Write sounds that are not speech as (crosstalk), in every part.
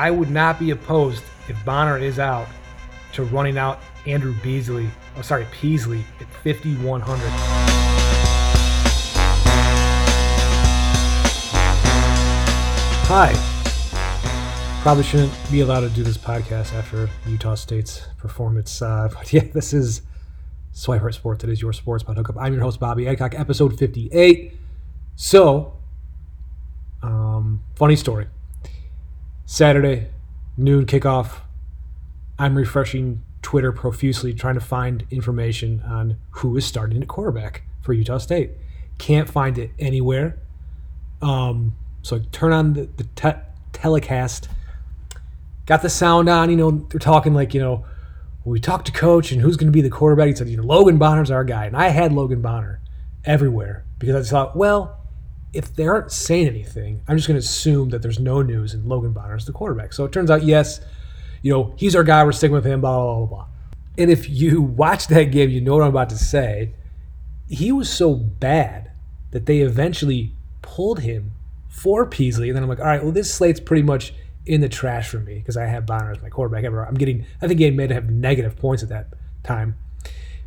I would not be opposed if Bonner is out to running out Andrew Beasley, oh sorry, Peasley at 5100. Hi. Probably shouldn't be allowed to do this podcast after Utah State's performance. Uh, (laughs) but yeah, this is Swipe Right Sports. It is your sports pod hookup. I'm your host, Bobby Adcock, episode 58. So, um, funny story. Saturday, noon kickoff. I'm refreshing Twitter profusely, trying to find information on who is starting at quarterback for Utah State. Can't find it anywhere. Um, so I turn on the, the te- telecast. Got the sound on. You know, they're talking like, you know, we talked to coach and who's going to be the quarterback. He said, you know, Logan Bonner's our guy. And I had Logan Bonner everywhere because I thought, well, if they aren't saying anything, I'm just going to assume that there's no news and Logan Bonner's the quarterback. So it turns out, yes, you know, he's our guy. We're sticking with him, blah, blah, blah, blah. And if you (laughs) watch that game, you know what I'm about to say. He was so bad that they eventually pulled him for Peasley. And then I'm like, all right, well, this slate's pretty much in the trash for me because I have Bonner as my quarterback. I'm getting, I think he made to have negative points at that time.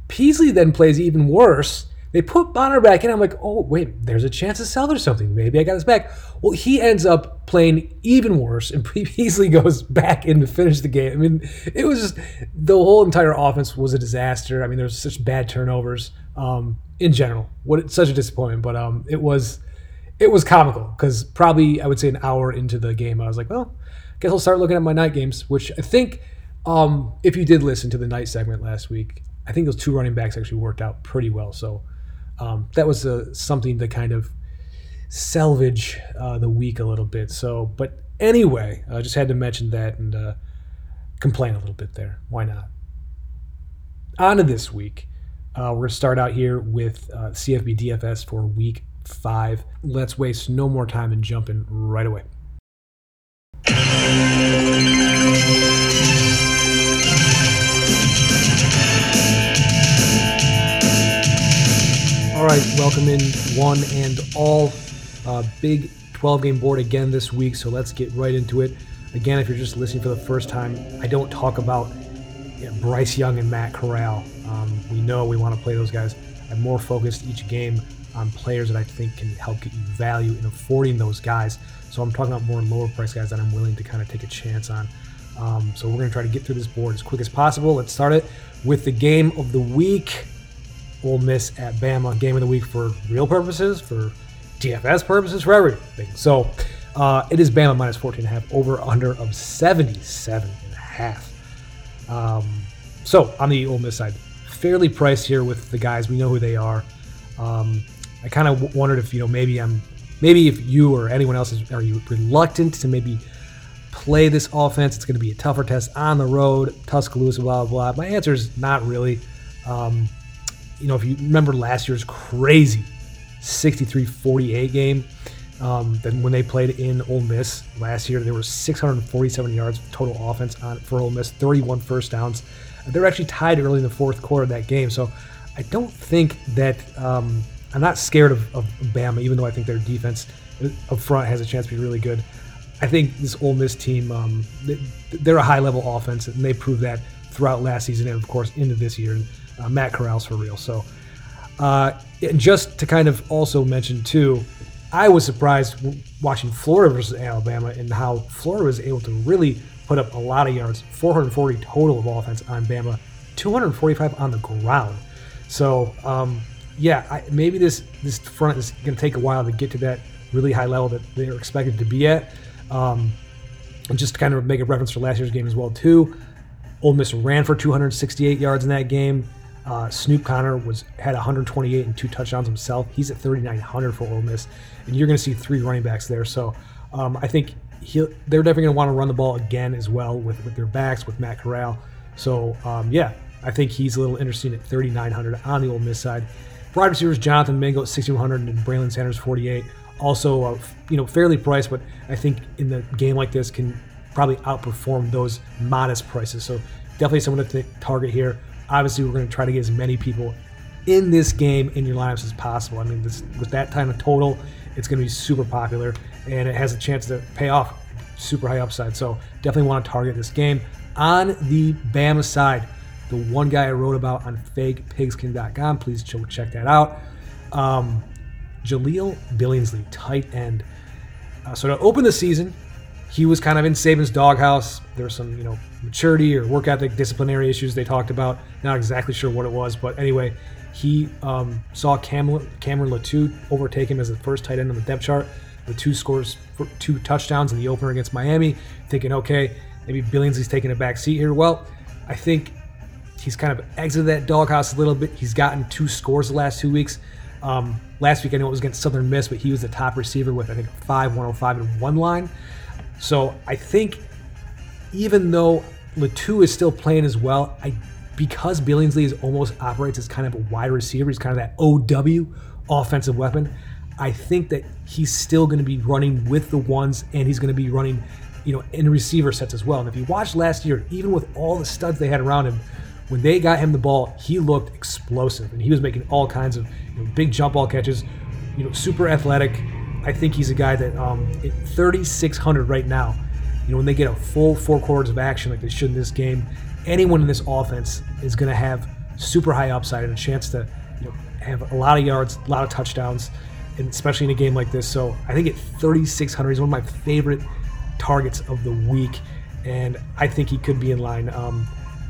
Peasley then plays even worse. They put Bonner back in. I'm like, oh, wait, there's a chance to sell or something. Maybe I got this back. Well, he ends up playing even worse, and (laughs) Peasley goes back in to finish the game. I mean, it was just the whole entire offense was a disaster. I mean, there was such bad turnovers um, in general. What such a disappointment, but um, it was it was comical because probably I would say an hour into the game, I was like, well, I guess I'll start looking at my night games, which I think um, if you did listen to the night segment last week, I think those two running backs actually worked out pretty well. So um, that was uh, something to kind of salvage uh, the week a little bit. So, but anyway, I just had to mention that and uh, complain a little bit there. Why not? On to this week. Uh, we're going to start out here with uh, CFB DFS for week five. Let's waste no more time and jump in right away. All right, welcome in one and all. Uh, big 12 game board again this week, so let's get right into it. Again, if you're just listening for the first time, I don't talk about you know, Bryce Young and Matt Corral. Um, we know we want to play those guys. I'm more focused each game on players that I think can help get you value in affording those guys. So I'm talking about more lower price guys that I'm willing to kind of take a chance on. Um, so we're going to try to get through this board as quick as possible. Let's start it with the game of the week. Ole Miss at Bama. Game of the week for real purposes, for DFS purposes, for everything. So uh, it is Bama minus 14 and a half, over under of 77 and a half. Um, so on the Ole Miss side, fairly priced here with the guys. We know who they are. Um, I kind of wondered if you know maybe I'm maybe if you or anyone else is are you reluctant to maybe play this offense. It's going to be a tougher test on the road, Tuscaloosa, blah blah blah. My answer is not really. Um, you know, if you remember last year's crazy 63-48 game, um, then when they played in Ole Miss last year, there were 647 yards total offense on for Ole Miss, 31 first downs. They're actually tied early in the fourth quarter of that game, so I don't think that um, I'm not scared of, of Bama, even though I think their defense up front has a chance to be really good. I think this Ole Miss team, um, they're a high level offense, and they proved that throughout last season and, of course, into this year. And uh, Matt Corral's for real. So, uh, just to kind of also mention, too, I was surprised watching Florida versus Alabama and how Florida was able to really put up a lot of yards 440 total of offense on Bama, 245 on the ground. So, um, yeah, I, maybe this this front is going to take a while to get to that really high level that they're expected to be at. Um, and just to kind of make a reference for last year's game as well, too. Ole Miss ran for 268 yards in that game. Uh, Snoop Conner was had 128 and two touchdowns himself. He's at 3,900 for Ole Miss, and you're going to see three running backs there. So um, I think they're definitely going to want to run the ball again as well with, with their backs with Matt Corral. So um, yeah, I think he's a little interesting at 3,900 on the Ole Miss side. Wide receivers Jonathan Mingo at 6,100 and Braylon Sanders 48. Also, uh, you know, fairly priced, but I think in the game like this can probably outperform those modest prices. So definitely someone to target here. Obviously, we're going to try to get as many people in this game in your lineups as possible. I mean, this, with that kind of total, it's going to be super popular, and it has a chance to pay off super high upside. So definitely want to target this game. On the Bama side, the one guy I wrote about on fakepigskin.com, please check that out. Um, Jahleel Billingsley, tight end. Uh, so to open the season, he was kind of in Saban's doghouse. There was some, you know, maturity or work ethic, disciplinary issues they talked about. Not exactly sure what it was, but anyway, he um, saw Cameron, Cameron overtake him as the first tight end on the depth chart. Latu scores two touchdowns in the opener against Miami, thinking, okay, maybe Billingsley's taking a back seat here. Well, I think he's kind of exited that doghouse a little bit. He's gotten two scores the last two weeks. Um, last week, I know it was against Southern Miss, but he was the top receiver with, I think, 5, 105 and one line. So I think even though Latu is still playing as well, I because Billingsley is almost operates as kind of a wide receiver, he's kind of that OW offensive weapon. I think that he's still going to be running with the ones, and he's going to be running, you know, in receiver sets as well. And if you watched last year, even with all the studs they had around him, when they got him the ball, he looked explosive, and he was making all kinds of you know, big jump ball catches. You know, super athletic. I think he's a guy that um, at 3,600 right now. You know, when they get a full four quarters of action like they should in this game, anyone in this offense is going to have super high upside and a chance to you know, have a lot of yards, a lot of touchdowns, and especially in a game like this. So I think at 3,600, he's one of my favorite targets of the week, and I think he could be in line um,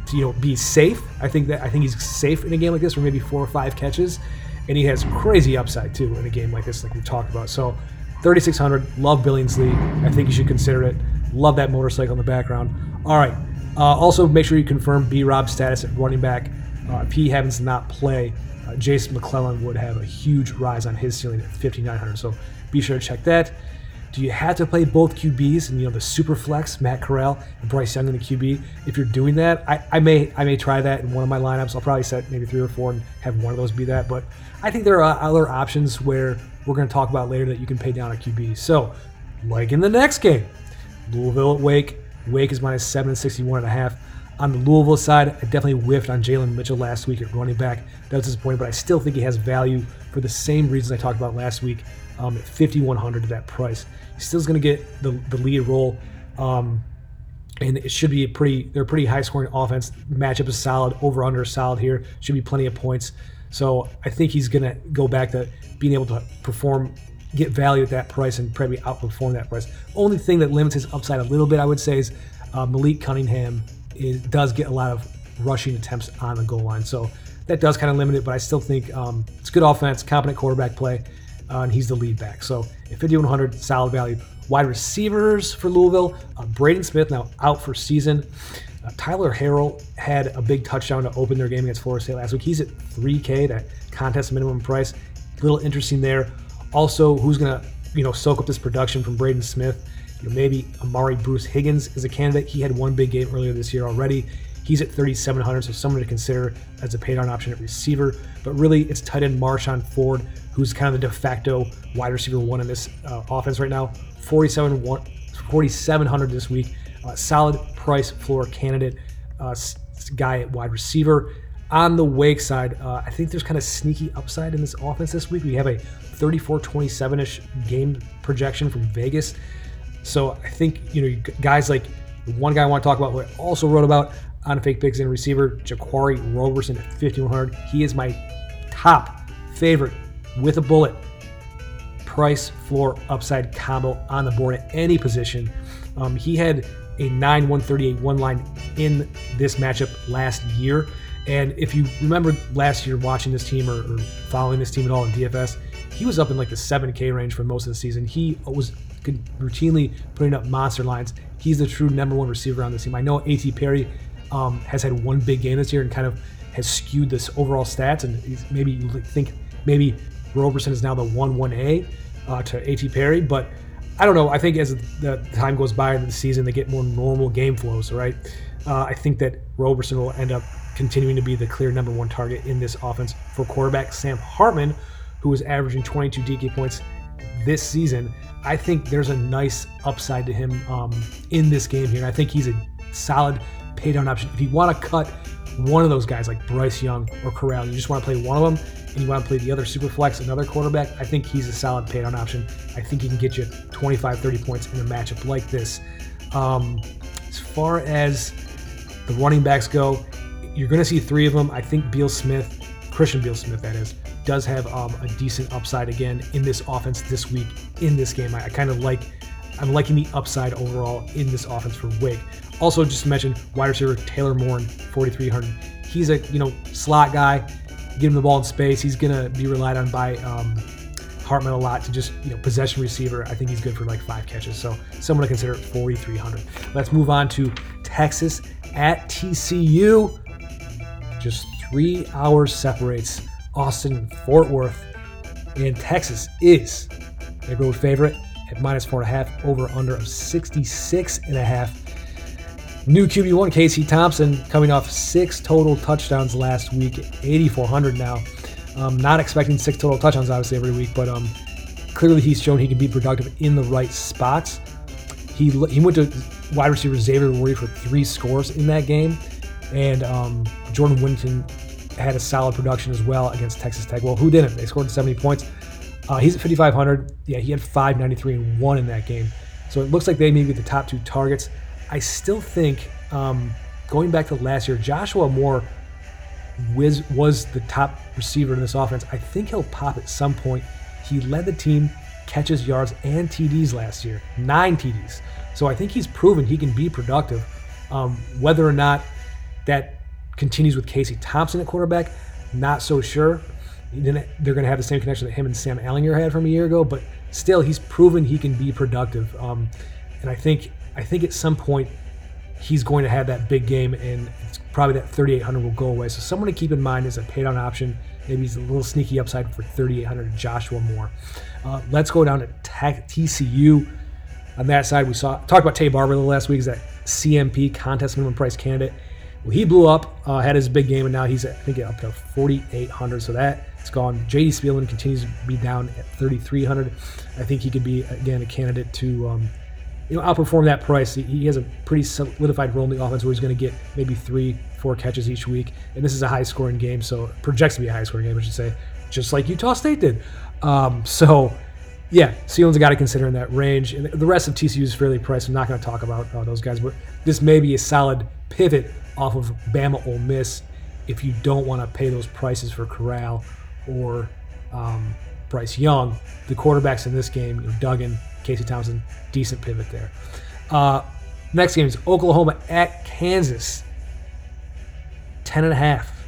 to you know be safe. I think that I think he's safe in a game like this for maybe four or five catches, and he has crazy upside too in a game like this, like we talked about. So 3,600, love Billingsley. I think you should consider it. Love that motorcycle in the background. All right. Uh, also, make sure you confirm B Rob's status at running back. Uh, if he happens to not play, uh, Jason McClellan would have a huge rise on his ceiling at 5,900. So be sure to check that. Do you have to play both QBs and you know the super flex, Matt Corral and Bryce Young in the QB? If you're doing that, I, I may I may try that in one of my lineups. I'll probably set maybe three or four and have one of those be that. But I think there are other options where we're going to talk about later that you can pay down a QB. So, like in the next game, Louisville at Wake. Wake is minus seven and sixty-one and a half. On the Louisville side, I definitely whiffed on Jalen Mitchell last week at running back. That was disappointing, but I still think he has value for the same reasons I talked about last week um, at 5100 to that price. He still is going to get the, the lead role. Um, and it should be a pretty they're a pretty high scoring offense. Matchup is solid, over under solid here. Should be plenty of points. So I think he's gonna go back to being able to perform, get value at that price, and probably outperform that price. Only thing that limits his upside a little bit, I would say, is uh, Malik Cunningham is, does get a lot of rushing attempts on the goal line. So that does kind of limit it, but I still think um, it's good offense, competent quarterback play uh, and he's the lead back. So at 5,100, solid value. Wide receivers for Louisville, uh, Braden Smith now out for season. Uh, Tyler Harrell had a big touchdown to open their game against Florida State last week. He's at 3K, that contest minimum price. Little interesting there. Also, who's going to you know soak up this production from Braden Smith? You know, maybe Amari Bruce Higgins is a candidate. He had one big game earlier this year already. He's at 3,700, so someone to consider as a paid on option at receiver. But really, it's tight end Marshon Ford, who's kind of the de facto wide receiver one in this uh, offense right now. 4,700 this week. Uh, solid price floor candidate uh, guy at wide receiver. On the Wake side, uh, I think there's kind of sneaky upside in this offense this week. We have a 34 27 ish game projection from Vegas. So I think, you know, guys like the one guy I want to talk about, who I also wrote about, on Fake Pigskin receiver, Jaquarii Roberson at 5,100. He is my top favorite with a bullet price floor upside combo on the board at any position. Um, he had a 9 138 one line in this matchup last year. And if you remember last year watching this team or, or, following this team at all in DFS, he was up in like the 7K range for most of the season. He was routinely putting up monster lines. He's the true number one receiver on this team. I know A.T. Perry um, has had one big game this year and kind of has skewed this overall stats. And maybe you think maybe Roberson is now the one one A uh, to A.T. Perry, but I don't know. I think as the time goes by in the season, they get more normal game flows. Right? Uh, I think that Roberson will end up continuing to be the clear number one target in this offense for quarterback Sam Hartman, who is averaging 22 DK points this season. I think there's a nice upside to him um, in this game here. And I think he's a solid pay down option. If you want to cut one of those guys like Bryce Young or Corral, you just want to play one of them, and you want to play the other super flex, another quarterback, I think he's a solid pay down option. I think he can get you 25, 30 points in a matchup like this. Um, as far as the running backs go, you're going to see three of them. I think Beal Smith, Christian Beal Smith, that is, does have um, a decent upside again in this offense this week in this game. I, I kind of like, I'm liking the upside overall in this offense for Wake. Also, just to mention, wide receiver Taylor Moore, 4,300. He's a you know slot guy. Give him the ball in space. He's gonna be relied on by um, Hartman a lot to just you know possession receiver. I think he's good for like five catches. So someone to consider at 4,300. Let's move on to Texas at TCU. Just three hours separates Austin Fort Worth, and Texas is a road favorite at minus four and a half. Over under of 66 and a half. New QB1 Casey Thompson coming off six total touchdowns last week, 8,400 now. Um, not expecting six total touchdowns, obviously, every week, but um, clearly he's shown he can be productive in the right spots. He, he went to wide receiver Xavier Worthy for three scores in that game, and um, Jordan Whittington had a solid production as well against Texas Tech. Well, who didn't? They scored 70 points. Uh, he's at 5,500. Yeah, he had 593 and one in that game. So it looks like they may be the top two targets. I still think um, going back to last year, Joshua Moore was, was the top receiver in this offense. I think he'll pop at some point. He led the team catches, yards, and TDs last year, nine TDs. So I think he's proven he can be productive. Um, whether or not that continues with Casey Thompson at quarterback, not so sure. They're going to have the same connection that him and Sam Ehlinger had from a year ago, but still, he's proven he can be productive. Um, and I think I think at some point he's going to have that big game, and probably that 3,800 will go away. So someone to keep in mind is a paid on option. Maybe he's a little sneaky upside for 3,800. Joshua Moore. Uh, let's go down to TCU. On that side, we saw talked about Taye Barber the last week. Is that CMP contest minimum price candidate? Well, he blew up, uh, had his big game, and now he's I think up to 4,800. So that it's gone. JD Spielman continues to be down at 3,300. I think he could be again a candidate to um, you know, outperform that price. He has a pretty solidified role in the offense where he's going to get maybe three, four catches each week. And this is a high scoring game, so projects to be a high scoring game, I should say, just like Utah State did. Um, so, yeah, Sealand's guy to consider in that range. And the rest of TCU is fairly priced. I'm not going to talk about uh, those guys, but this may be a solid pivot off of Bama Ole Miss if you don't want to pay those prices for Corral or um, Bryce Young. The quarterbacks in this game, you know, Duggan, Casey Thompson, decent pivot there. Uh, next game is Oklahoma at Kansas. 10 and a half.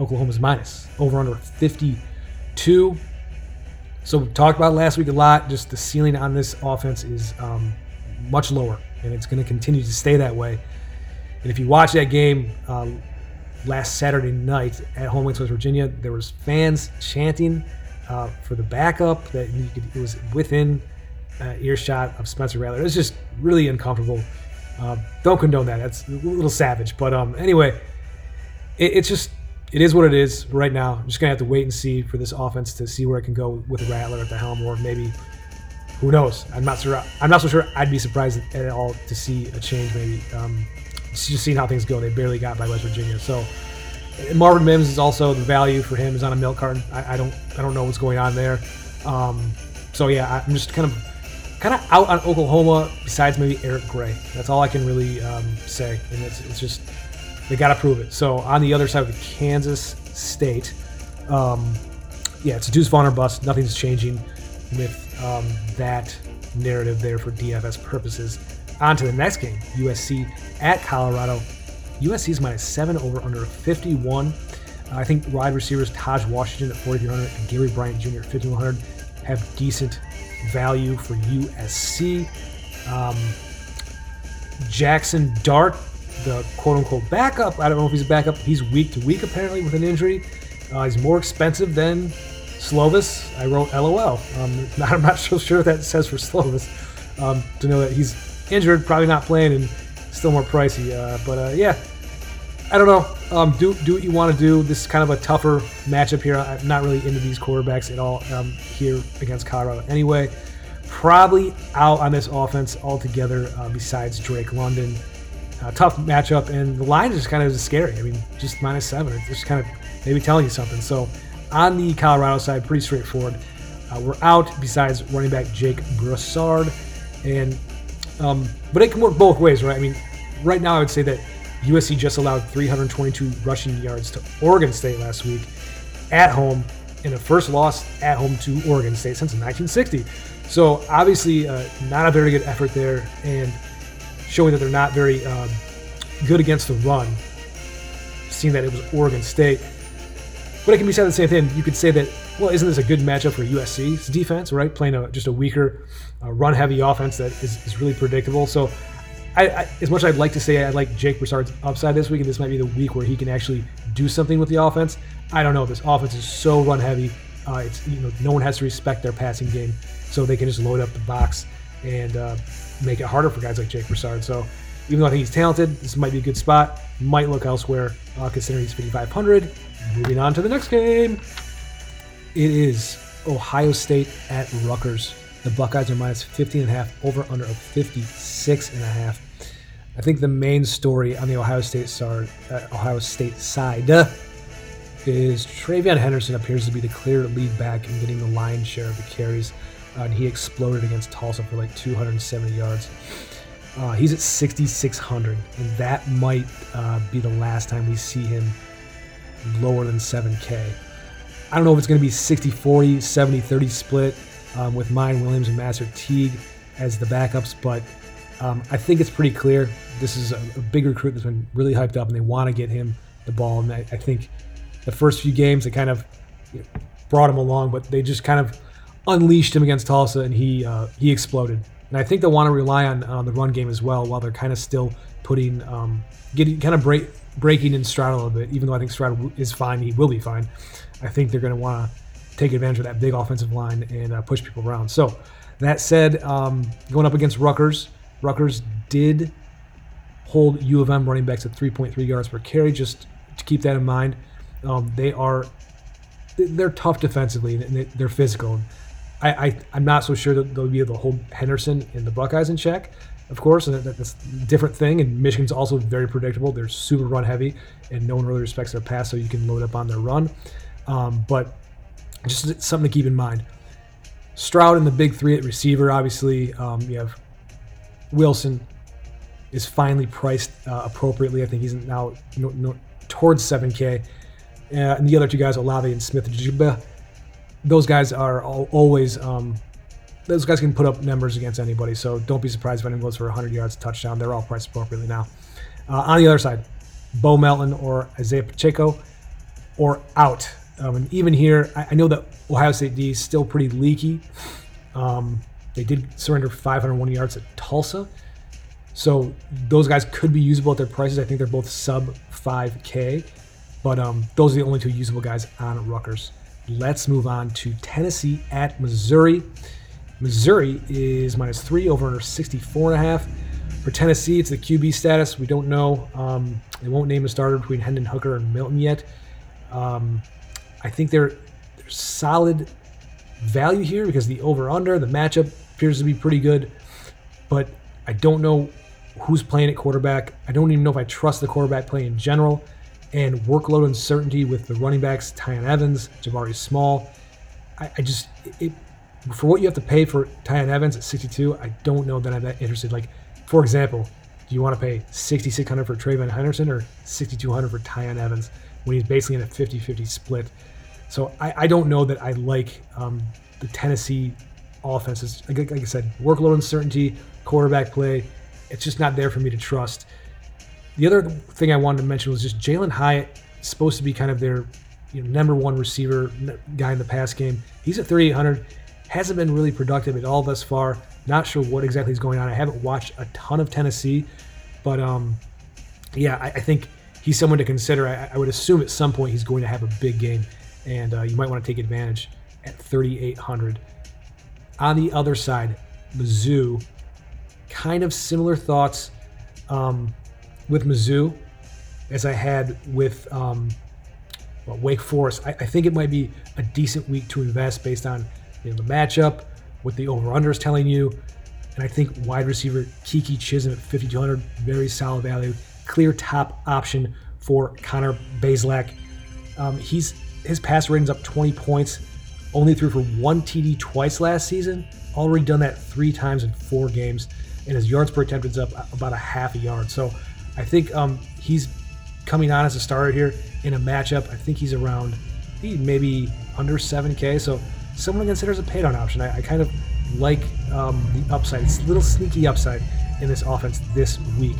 Oklahoma's minus. Over under 52. So we talked about last week a lot. Just the ceiling on this offense is um, much lower, and it's going to continue to stay that way. And if you watch that game um, last Saturday night at home against West Virginia, there was fans chanting uh, for the backup that could, it was within uh, earshot of Spencer Rattler. It was just really uncomfortable. Uh, don't condone that. That's a little savage. But um, anyway, it, it's just it is what it is right now. I'm just gonna have to wait and see for this offense to see where it can go with Rattler at the helm, or maybe who knows? I'm not sure. I'm not so sure. I'd be surprised at all to see a change. Maybe um, just seeing how things go. They barely got by West Virginia, so Marvin Mims is also the value for him is on a milk carton. I, I don't I don't know what's going on there. Um, so yeah, I'm just kind of kind of out on Oklahoma. Besides maybe Eric Gray, that's all I can really um, say. And it's, it's just they got to prove it. So on the other side of the Kansas State, um, yeah, it's a Deuce Vaughn or bust. Nothing's changing with um, that narrative there for DFS purposes. On to the next game, USC at Colorado. USC is minus seven over under 51. Uh, I think wide receivers Taj Washington at 4,300 and Gary Bryant Jr. at 5,100 have decent value for USC. Um, Jaxson Dart, the quote unquote backup, I don't know if he's a backup. He's week to week apparently with an injury. Uh, he's more expensive than Slovis. I wrote LOL. Um, (laughs) I'm not so sure what that says for Slovis um, to know that he's injured, probably not playing, and still more pricey. Uh, but uh, yeah, I don't know. Um, do do what you want to do. This is kind of a tougher matchup here. I'm not really into these quarterbacks at all um, here against Colorado. Anyway, probably out on this offense altogether. Uh, besides Drake London, uh, tough matchup, and the line is kind of scary. I mean, just minus seven. It's just kind of maybe telling you something. So on the Colorado side, pretty straightforward. Uh, we're out besides running back Jarek Broussard, and um, but it can work both ways, right? I mean, right now I would say that USC just allowed 322 rushing yards to Oregon State last week at home in a first loss at home to Oregon State since 1960. So obviously, uh, not a very good effort there, and showing that they're not very uh, good against the run. Seeing that it was Oregon State, but it can be said the same thing. You could say that, well, isn't this a good matchup for USC's defense, right? Playing a, just a weaker, uh, run-heavy offense that is, is really predictable. So, I, I, as much as I'd like to say I like Jarek Broussard's upside this week, and this might be the week where he can actually do something with the offense. I don't know. This offense is so run-heavy. Uh, it's you know no one has to respect their passing game, so they can just load up the box and uh, make it harder for guys like Jarek Broussard. So even though I think he's talented, this might be a good spot. Might look elsewhere, uh, considering he's 5,500. Moving on to the next game. It is Ohio State at Rutgers. The Buckeyes are minus 15 and a half, over under of 56 and a half. I think the main story on the Ohio State side, uh, Ohio State side is TreVeyon Henderson appears to be the clear lead back in getting the lion's share of the carries. Uh, and he exploded against Tulsa for like 270 yards. Uh, he's at 6,600, and that might uh, be the last time we see him lower than 7K. I don't know if it's going to be 60 40, 70 30 split um, with Miyan Williams and Master Teague as the backups, but um, I think it's pretty clear this is a, a, big recruit that's been really hyped up and they want to get him the ball. And I, I think the first few games they kind of you know, brought him along, but they just kind of unleashed him against Tulsa and he uh, he exploded. And I think they want to rely on, on the run game as well while they're kind of still putting, um, getting kind of break, breaking in Stroud a little bit. Even though I think Stroud is fine, he will be fine. I think they're going to want to take advantage of that big offensive line and uh, push people around. So that said, um, going up against Rutgers, Rutgers did hold U of M running backs at 3.3 yards per carry. Just to keep that in mind, um, they are they're tough defensively and they're physical. I, I am not so sure that they'll be able to hold Henderson and the Buckeyes in check. Of course, and that's a different thing. And Michigan's also very predictable. They're super run heavy, and no one really respects their pass, so you can load up on their run. Um, but just something to keep in mind. Stroud and the big three at receiver, obviously. Um, you have Wilson is finally priced uh, appropriately. I think he's now no, no, towards 7K. Uh, and the other two guys, Olave and Smith those guys are always um, those guys can put up numbers against anybody. So don't be surprised if anyone goes for 100 yards, touchdown. They're all priced appropriately now. Uh, on the other side, Bo Melton or Isaiah Pacheco or out. Um, and even here, I, I, know that Ohio State D is still pretty leaky. Um, they did surrender 501 yards at Tulsa. So those guys could be usable at their prices. I think they're both sub 5K. But um, those are the only two usable guys on Rutgers. Let's move on to Tennessee at Missouri. Missouri is minus three over under 64 and a half. For Tennessee, it's the QB status. We don't know. Um, they won't name a starter between Hendon Hooker and Milton yet. Um, I think they're, they're solid value here because the over under, the matchup appears to be pretty good. But I don't know who's playing at quarterback. I don't even know if I trust the quarterback play in general and workload uncertainty with the running backs, Tiyon Evans, Jabari Small. I, I just, it, for what you have to pay for Tiyon Evans at 62, I don't know that I'm that interested. Like, for example, do you want to pay 6600 for TreVeyon Henderson or 6200 for Tiyon Evans when he's basically in a 50 50 split? So I, I, don't know that I like um, the Tennessee offenses. Like, like I said, workload uncertainty, quarterback play, it's just not there for me to trust. The other thing I wanted to mention was just Jalin Hyatt, supposed to be kind of their you know, number one receiver guy in the pass game. He's at 3,800. Hasn't been really productive at all thus far. Not sure what exactly is going on. I haven't watched a ton of Tennessee, but um, yeah, I, I think he's someone to consider. I, I, would assume at some point he's going to have a big game, and uh, you might want to take advantage at 3,800. On the other side, Mizzou, kind of similar thoughts. Um, with Mizzou as I had with um, well, Wake Forest. I, I, think it might be a decent week to invest based on you know, the matchup, what the over/under is telling you, and I think wide receiver Keke Chism at 5,200, very solid value, clear top option for Connor Bazelak. Um, he's his pass rating's up 20 points. Only threw for one TD twice last season. Already done that three times in four games, and his yards per attempt is up about a half a yard. So I think um, he's coming on as a starter here in a matchup. I think he's around maybe under 7K. So someone to consider as a pay option. I, I kind of like um, the upside. It's a little sneaky upside in this offense this week.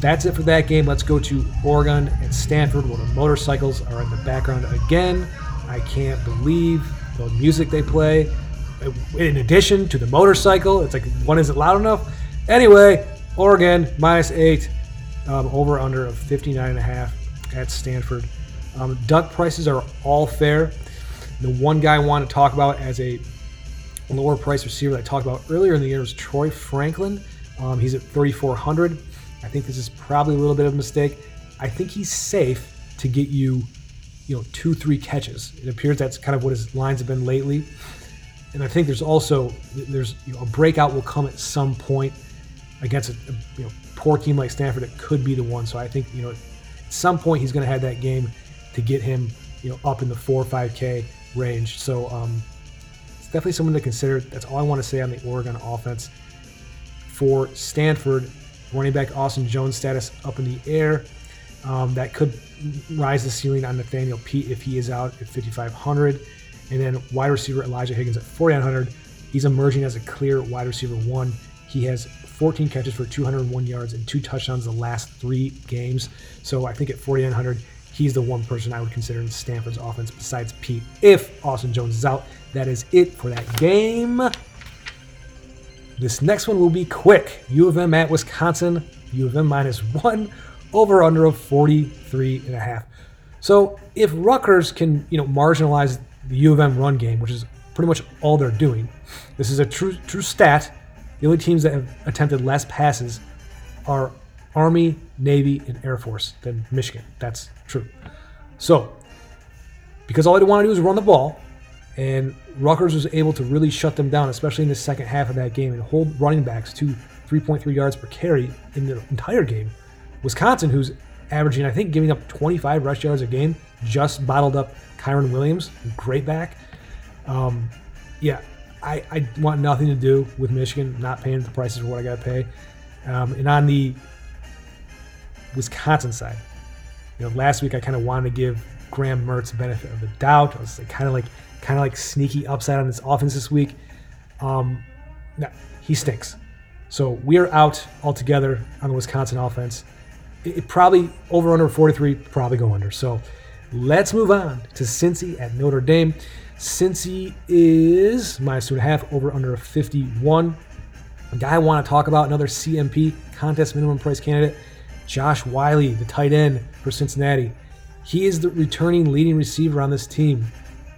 That's it for that game. Let's go to Oregon and Stanford where the motorcycles are in the background again. I can't believe the music they play. In addition to the motorcycle, it's like one isn't loud enough. Anyway, Oregon minus eight, um, over under of 59 and a half at Stanford. Um, duck prices are all fair. The one guy I want to talk about as a lower price receiver that I talked about earlier in the year was Troy Franklin. Um, he's at 3,400. I think this is probably a little bit of a mistake. I think he's safe to get you, you know, two, three catches. It appears that's kind of what his lines have been lately. And I think there's also there's you know, a breakout will come at some point against a, a you know poor team like Stanford. It could be the one. So I think you know at some point he's going to have that game to get him you know up in the four or five K range. So um, it's definitely someone to consider. That's all I want to say on the Oregon offense. For Stanford, running back Austin Jones status up in the air. Um, that could rise the ceiling on Nathaniel Peat if he is out at 5,500. And then wide receiver Elijah Higgins at 4,900. He's emerging as a clear wide receiver one. He has 14 catches for 201 yards and two touchdowns the last three games. So I think at 4,900, he's the one person I would consider in Stanford's offense besides Peat if Austin Jones is out. That is it for that game. This next one will be quick. U of M at Wisconsin. U of M minus one over under of 43 and a half. So if Rutgers can, you know, marginalize the U of M run game, which is pretty much all they're doing, this is a true true stat. The only teams that have attempted less passes are Army, Navy, and Air Force than Michigan. That's true. So, because all they want to do is run the ball, and Rutgers was able to really shut them down, especially in the second half of that game, and hold running backs to 3.3 yards per carry in the entire game. Wisconsin, who's averaging, I think, giving up 25 rush yards a game, just bottled up Kyren Williams, great back. Um, yeah, I, I, want nothing to do with Michigan not paying the prices for what I got to pay. Um, and on the Wisconsin side, you know, last week I kind of wanted to give Graham Mertz benefit of the doubt. I was like, kind of like kind of like sneaky upside on this offense this week. Um, no, he stinks. So we are out altogether on the Wisconsin offense. It, probably over under 43, probably go under. So let's move on to Cincy at Notre Dame. Cincy is minus two and a half over under 51. A guy I want to talk about, another CMP contest minimum price candidate, Josh Whyle, the tight end for Cincinnati. He is the returning leading receiver on this team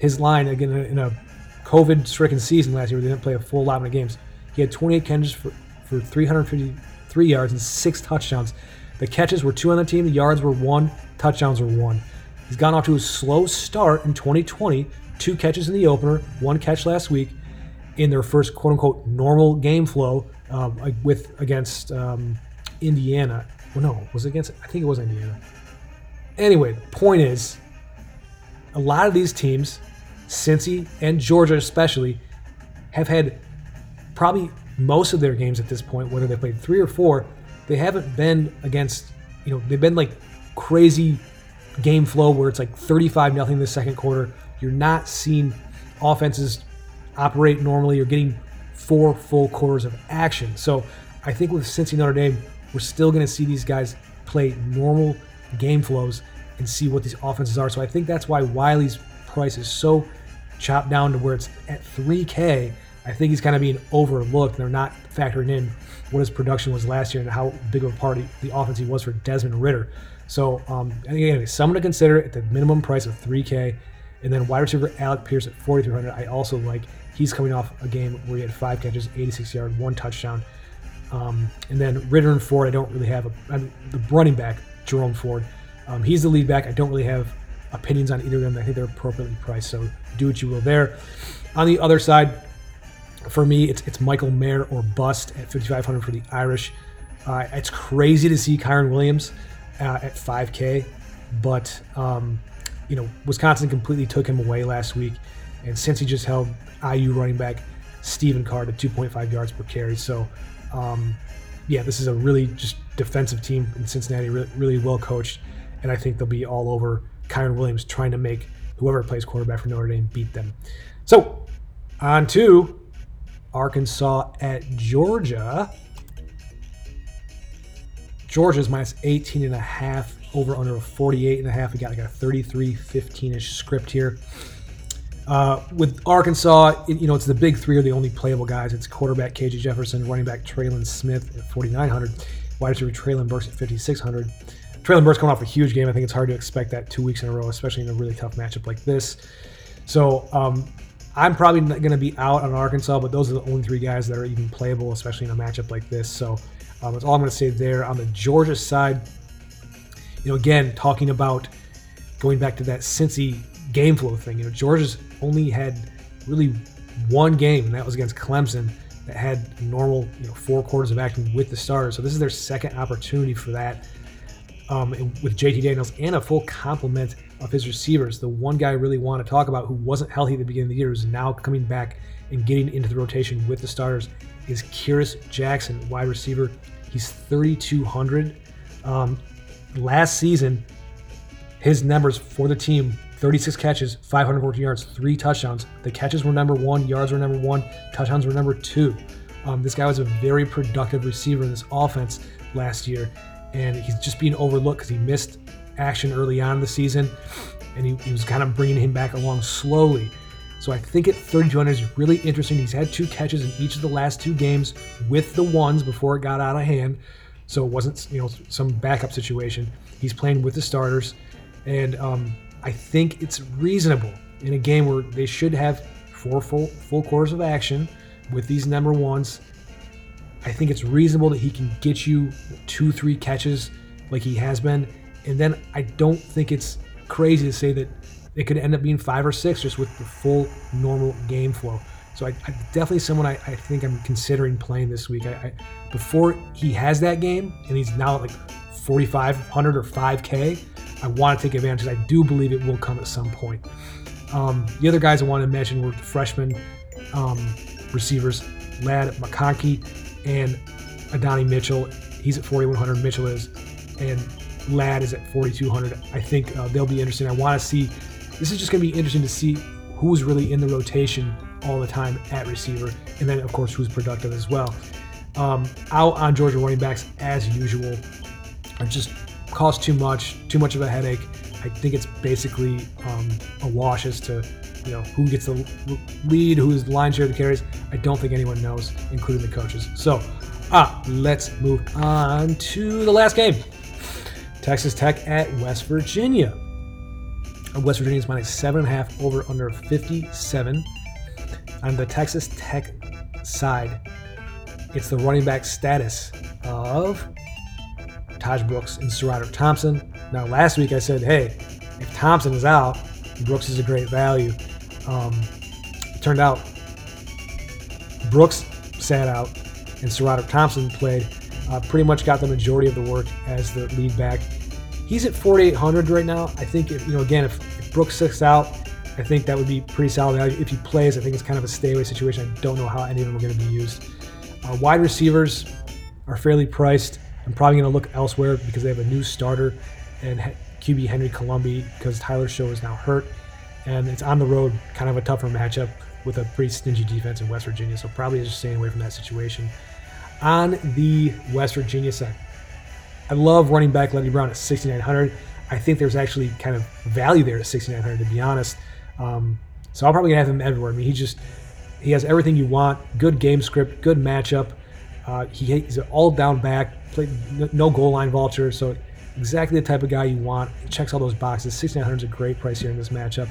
his line again in a COVID stricken season last year where they didn't play a full lot of games. He had 28 catches for, for 353 yards and six touchdowns. The catches were two on the team, the yards were one, touchdowns were one. He's gone off to a slow start in 2020, two catches in the opener, one catch last week in their first quote unquote normal game flow um, with against um, Indiana. Well, no, was it against? I think it was Indiana. Anyway, the point is, a lot of these teams Cincy and Georgia especially have had probably most of their games at this point, whether they played three or four, they haven't been against, you know, they've been like crazy game flow where it's like 35 nothing the second quarter. You're not seeing offenses operate normally. You're getting four full quarters of action. So I think with Cincy Notre Dame, we're still going to see these guys play normal game flows and see what these offenses are. So I think that's why Whyle's price is so chopped down to where it's at 3K, I think he's kind of being overlooked. They're not factoring in what his production was last year and how big of a part the offense he was for Desmond Ridder. So, um, anyway, someone to consider at the minimum price of 3K. And then wide receiver Alec Pierce at 4,300. I also like he's coming off a game where he had five catches, 86 yards, one touchdown. Um, and then Ridder and Ford, I don't really have a I the running back Jerome Ford. Um, he's the lead back. I don't really have opinions on either of them. I think they're appropriately priced. So do what you will there. On the other side, for me, it's it's Michael Mayer or bust at 5,500 for the Irish. Uh, it's crazy to see Kyren Williams uh, at 5K, but um, you know, Wisconsin completely took him away last week, and since he just held IU running back Stephen Carr to 2.5 yards per carry, so um, yeah, this is a really just defensive team in Cincinnati, really, really well coached, and I think they'll be all over Kyren Williams trying to make whoever plays quarterback for Notre Dame beat them. So on to Arkansas at Georgia. Georgia's minus 18 and a half over under a 48 and a half. We got like a 33 15 ish script here. Uh, with Arkansas, you know, it's the big three are the only playable guys. It's quarterback KJ Jefferson, running back Trelon Smith at 4,900, wide receiver Treylon Burks at 5,600. Treylon Burks coming off a huge game. I think it's hard to expect that two weeks in a row, especially in a really tough matchup like this. So um, I'm probably going to be out on Arkansas, but those are the only three guys that are even playable, especially in a matchup like this. So um, that's all I'm going to say there. On the Georgia side, you know, again, talking about going back to that Cincy game flow thing. You know, Georgia's only had really one game, and that was against Clemson, that had normal, you know, four quarters of action with the starters. So this is their second opportunity for that. Um, with JT Daniels and a full complement of his receivers. The one guy I really want to talk about who wasn't healthy at the beginning of the year is now coming back and getting into the rotation with the starters is Kearis Jackson, wide receiver. He's 3,200. Um, last season, his numbers for the team 36 catches, 514 yards, three touchdowns. The catches were number one, yards were number one, touchdowns were number two. Um, this guy was a very productive receiver in this offense last year, and he's just being overlooked because he missed action early on in the season, and he, he was kind of bringing him back along slowly. So I think at 3,200 is really interesting. He's had two catches in each of the last two games with the ones before it got out of hand. So it wasn't you know some backup situation. He's playing with the starters, and um, I think it's reasonable in a game where they should have four full full quarters of action with these number ones. I think it's reasonable that he can get you two, three catches like he has been, and then I don't think it's crazy to say that it could end up being five or six just with the full normal game flow. So I, I definitely someone I, I, think I'm considering playing this week. I, I, before he has that game and he's now at like 4,500 or 5K, I want to take advantage. I do believe it will come at some point. Um, the other guys I want to mention were the freshman um, receivers, Ladd McConkey and Adonai Mitchell. He's at 4,100. Mitchell is, and Ladd is at 4,200. I think uh, they'll be interesting. I want to see. This is just going to be interesting to see who's really in the rotation all the time at receiver, and then of course who's productive as well. Um, out on Georgia running backs as usual, are just cost too much, too much of a headache. I think it's basically um, a wash as to you know who gets the lead, who's the line share of the carries. I don't think anyone knows, including the coaches. So, ah, let's move on to the last game. Texas Tech at West Virginia. West Virginia is minus seven and a half over under 57. On the Texas Tech side, it's the running back status of Tahj Brooks and SaRodorick Thompson. Now, last week I said, hey, if Thompson is out, Brooks is a great value. Um, turned out Brooks sat out and SaRodorick Thompson played. Uh, pretty much got the majority of the work as the lead back. He's at 4,800 right now. I think, if, you know, again, if, if Brooks sits out, I think that would be pretty solid value. If he plays, I think it's kind of a stay away situation. I don't know how any of them are going to be used. Uh, wide receivers are fairly priced. I'm probably going to look elsewhere because they have a new starter and QB Henry Colombi because Tyler Shough is now hurt. And it's on the road, kind of a tougher matchup with a pretty stingy defense in West Virginia. So probably just staying away from that situation. On the West Virginia side, I love running back Leddie Brown at 6,900. I think there's actually kind of value there at 6,900 to be honest. Um, so I'll probably gonna have him everywhere. I mean, he just he has everything you want. Good game script, good matchup. Uh, he, he's an all down back, played no goal line vulture, so exactly the type of guy you want. He checks all those boxes. 6,900 is a great price here in this matchup.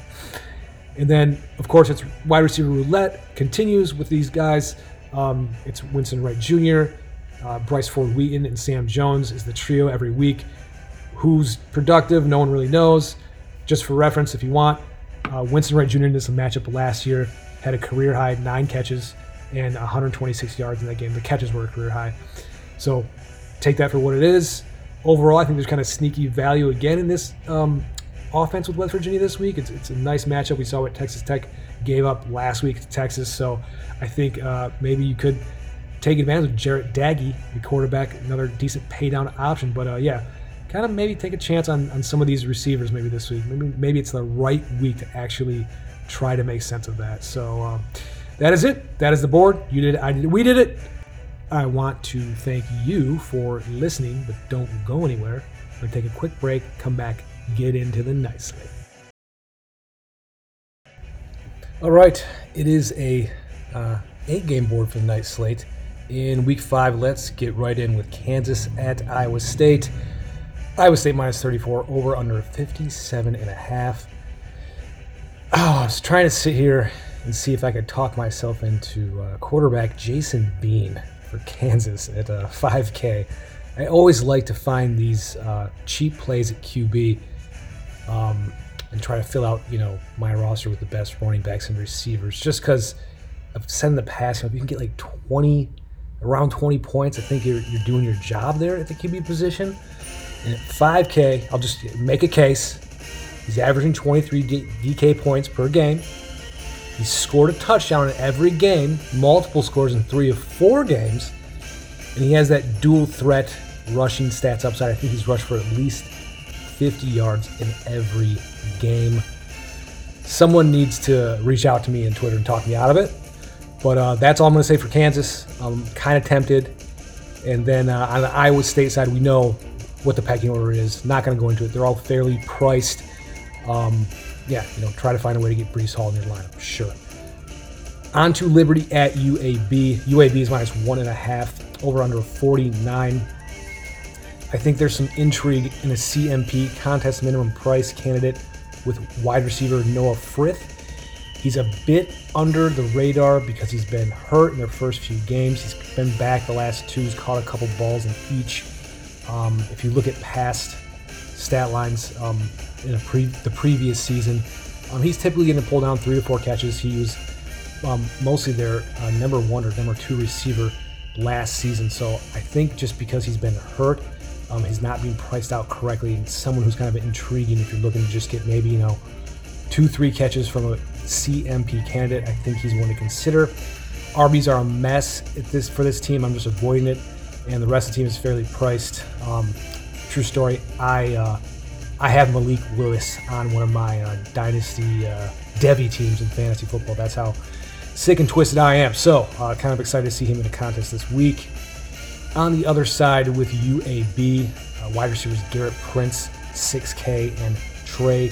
And then, of course, it's wide receiver roulette continues with these guys. Um, it's Winston Wright Jr., uh, Bryce Ford Wheaton, and Sam Jones is the trio every week. Who's productive? No one really knows. Just for reference, if you want, uh, Winston Wright Jr. in this matchup last year had a career high nine catches and 126 yards in that game. The catches were a career high. So take that for what it is. Overall, I think there's kind of sneaky value again in this um, offense with West Virginia this week. It's, it's a nice matchup. We saw what Texas Tech gave up last week to Texas. So I think uh, maybe you could take advantage of Jarrett Daggy, the quarterback, another decent pay down option. But uh, yeah, kind of maybe take a chance on, on some of these receivers maybe this week. Maybe maybe it's the right week to actually try to make sense of that. So um, that is it. That is the board. You did it. I did it. We did it. I want to thank you for listening, but don't go anywhere. We're going to take a quick break, come back, get into the night slate. All right, it is a uh, eight game board for the night slate. In week five, let's get right in with Kansas at Iowa State. Iowa State minus 34, over under 57 and a half. Oh, I was trying to sit here and see if I could talk myself into uh, quarterback Jason Bean for Kansas at uh, 5K. I always like to find these uh, cheap plays at QB um, and try to fill out, you know, my roster with the best running backs and receivers. Just because said in the know, if you can get like 20, around 20 points, I think you're, you're doing your job there at the QB position. And at 5K, I'll just make a case. He's averaging 23 DK points per game. He scored a touchdown in every game, multiple scores in three of four games, and he has that dual threat rushing stats upside. I think he's rushed for at least 50 yards in every game. Someone needs to reach out to me on Twitter and talk me out of it. But uh, that's all I'm going to say for Kansas. I'm kind of tempted. And then uh, on the Iowa State side, we know what the pecking order is. Not going to go into it. They're all fairly priced. Um, yeah, you know, try to find a way to get Breece Hall in your lineup. Sure. On to Liberty at UAB. UAB is minus one and a half, over under 49. I think there's some intrigue in a CMP contest minimum price candidate with wide receiver Noah Frith. He's a bit under the radar because he's been hurt in their first few games. He's been back the last two. He's caught a couple balls in each. Um, if you look at past stat lines, um, in pre- the previous season. Um, he's typically going to pull down three to four catches. He was um, mostly their uh, number one or number two receiver last season. So I think just because he's been hurt, um, he's not being priced out correctly, and someone who's kind of intriguing if you're looking to just get maybe you know two, three catches from a CMP candidate. I think he's one to consider. RBs are a mess this for this team. I'm just avoiding it, and the rest of the team is fairly priced. Um, true story. I uh, I have Malik Willis on one of my uh, dynasty uh, Devy teams in fantasy football. That's how sick and twisted I am. So, uh, kind of excited to see him in a contest this week. On the other side with UAB, uh, wide receivers Gerrit Prince, 6K, and Trey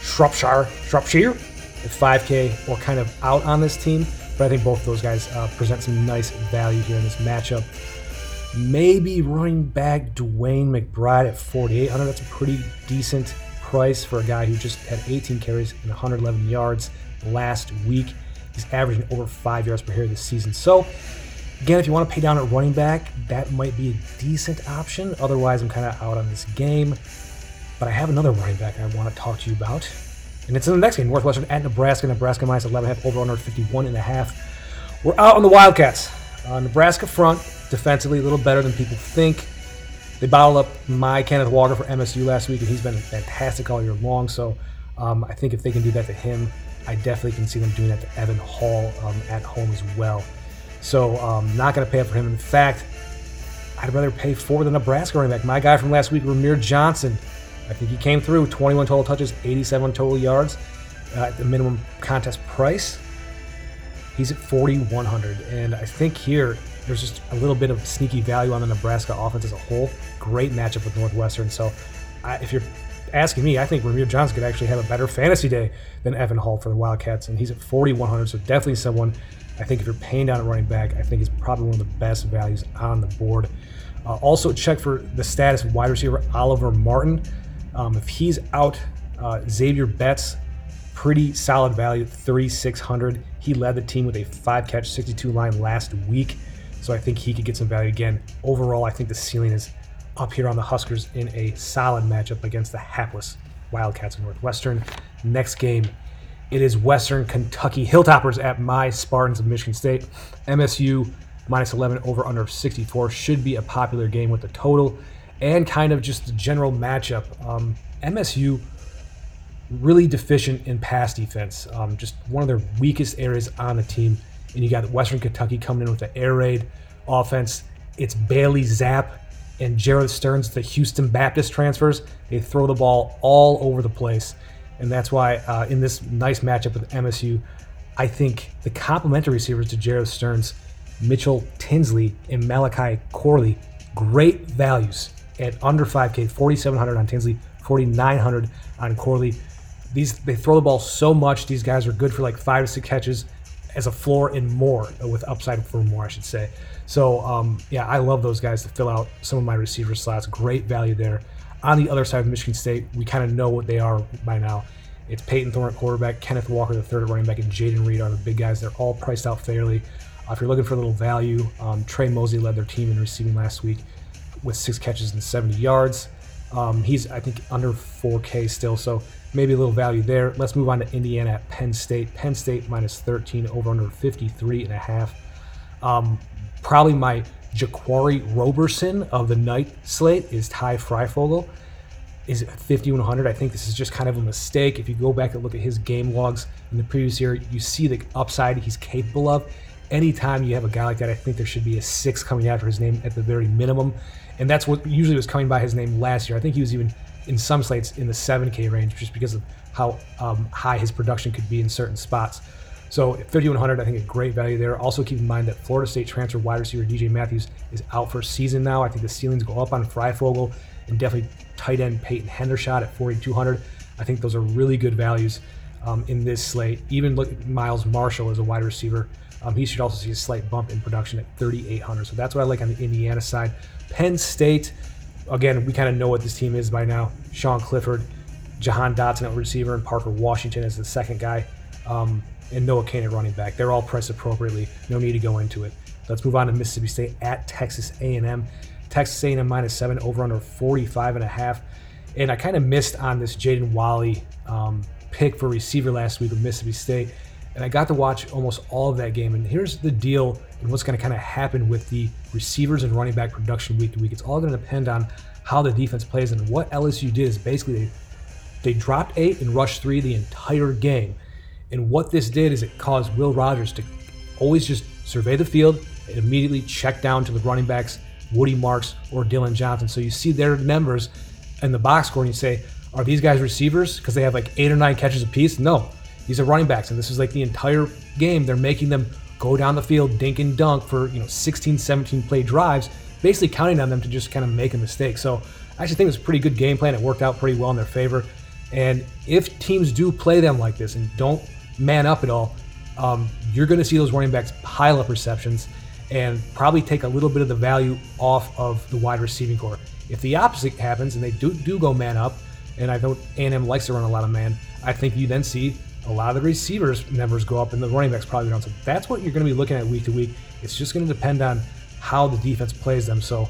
Shropshire, Shropshire at 5K, or kind of out on this team. But I think both those guys uh, present some nice value here in this matchup. Maybe running back DeWayne McBride at 4,800. That's a pretty decent price for a guy who just had 18 carries and 111 yards last week. He's averaging over five yards per carry this season. So, again, if you want to pay down at running back, that might be a decent option. Otherwise, I'm kind of out on this game. But I have another running back I want to talk to you about. And it's in the next game Northwestern at Nebraska. Nebraska minus 11 half, over under 51 and a half. We're out on the Wildcats. Uh, Nebraska front defensively a little better than people think. They bottled up my Kenneth Walker for MSU last week, and he's been fantastic all year long. So um, I think if they can do that to him, I definitely can see them doing that to Evan Hull um, at home as well. So um, not going to pay up for him. In fact, I'd rather pay for the Nebraska running back. My guy from last week, Rahmir Johnson. I think he came through 21 total touches, 87 total yards uh, at the minimum contest price. He's at 4,100. And I think here there's just a little bit of sneaky value on the Nebraska offense as a whole. Great matchup with Northwestern. So I, if you're asking me, I think Rahmir Johnson could actually have a better fantasy day than Evan Hull for the Wildcats. And he's at 4,100. So definitely someone I think if you're paying down a running back, I think he's probably one of the best values on the board. Uh, also, check for the status of wide receiver Oliver Martin. Um, if he's out, uh, Zavier Betts pretty solid value, 3,600. He led the team with a five catch, 62 line last week. So I think he could get some value again. Overall, I think the ceiling is up here on the Huskers in a solid matchup against the hapless Wildcats of Northwestern. Next game, it is Western Kentucky Hilltoppers at my Spartans of Michigan State. MSU minus 11 over under 64 should be a popular game with the total and kind of just the general matchup. Um, MSU really deficient in pass defense. Um, just one of their weakest areas on the team. And you got Western Kentucky coming in with the air raid offense. It's Bailey Zappe and Jerreth Sterns, the Houston Baptist transfers. They throw the ball all over the place. And that's why uh, in this nice matchup with MSU, I think the complementary receivers to Jerreth Sterns, Mitchell Tinsley and Malachi Corley, great values at under 5K, 4,700 on Tinsley, 4,900 on Corley. These they throw the ball so much. These guys are good for like five to six catches as a floor and more with upside for more, I should say. So um, yeah, I love those guys to fill out some of my receiver slots. Great value there. On the other side of Michigan State, we kind of know what they are by now. It's Payton Thorne at quarterback, Kenneth Walker the third running back, and Jayden Reed are the big guys. They're all priced out fairly. Uh, if you're looking for a little value, um, Tre Mosley led their team in receiving last week with six catches and 70 yards. Um, he's, I think, under 4K still, so maybe a little value there. Let's move on to Indiana at Penn State. Penn State minus 13, over under 53 and a half. Um, probably my Jaquarii Roberson of the night slate is Ty Fryfogle. Is 5100. I think this is just kind of a mistake. If you go back and look at his game logs in the previous year, you see the upside he's capable of. Anytime you have a guy like that, I think there should be a six coming after his name at the very minimum and that's what usually was coming by his name last year. I think he was even in some slates in the 7K range just because of how um, high his production could be in certain spots. So 5100, I think a great value there. Also keep in mind that Florida State transfer wide receiver DJ Matthews is out for season now. I think the ceilings go up on Fryfogle and definitely tight end Peyton Hendershot at 4200. I think those are really good values um, in this slate. Even look at Miles Marshall as a wide receiver. Um, he should also see a slight bump in production at 3,800. So that's what I like on the Indiana side. Penn State, again, we kind of know what this team is by now. Sean Clifford, Jahan Dotson at receiver, and Parker Washington as the second guy, um, and Noah Cain at running back. They're all priced appropriately. No need to go into it. Let's move on to Mississippi State at Texas A&M. Texas A&M minus seven, over under 45 and a half. And I kind of missed on this Jaden Walley um, pick for receiver last week with Mississippi State and I got to watch almost all of that game. And here's the deal and what's going to kind of happen with the receivers and running back production week to week. It's all going to depend on how the defense plays. And what LSU did is basically they, they dropped eight and rushed three the entire game. And what this did is it caused Will Rogers to always just survey the field and immediately check down to the running backs, Woody Marks or Dillon Johnson. So you see their numbers in the box score and you say, are these guys receivers because they have like eight or nine catches apiece? No these are running backs, and this is like the entire game. They're making them go down the field, dink and dunk for you know 16, 17 play drives, basically counting on them to just kind of make a mistake. So I actually think it was a pretty good game plan. It worked out pretty well in their favor. And if teams do play them like this and don't man up at all, um, you're going to see those running backs pile up receptions and probably take a little bit of the value off of the wide receiving core. If the opposite happens and they do, do go man up, and I know A&M likes to run a lot of man, I think you then see a lot of the receivers numbers go up and the running backs probably don't. So that's what you're going to be looking at week to week. It's just going to depend on how the defense plays them. So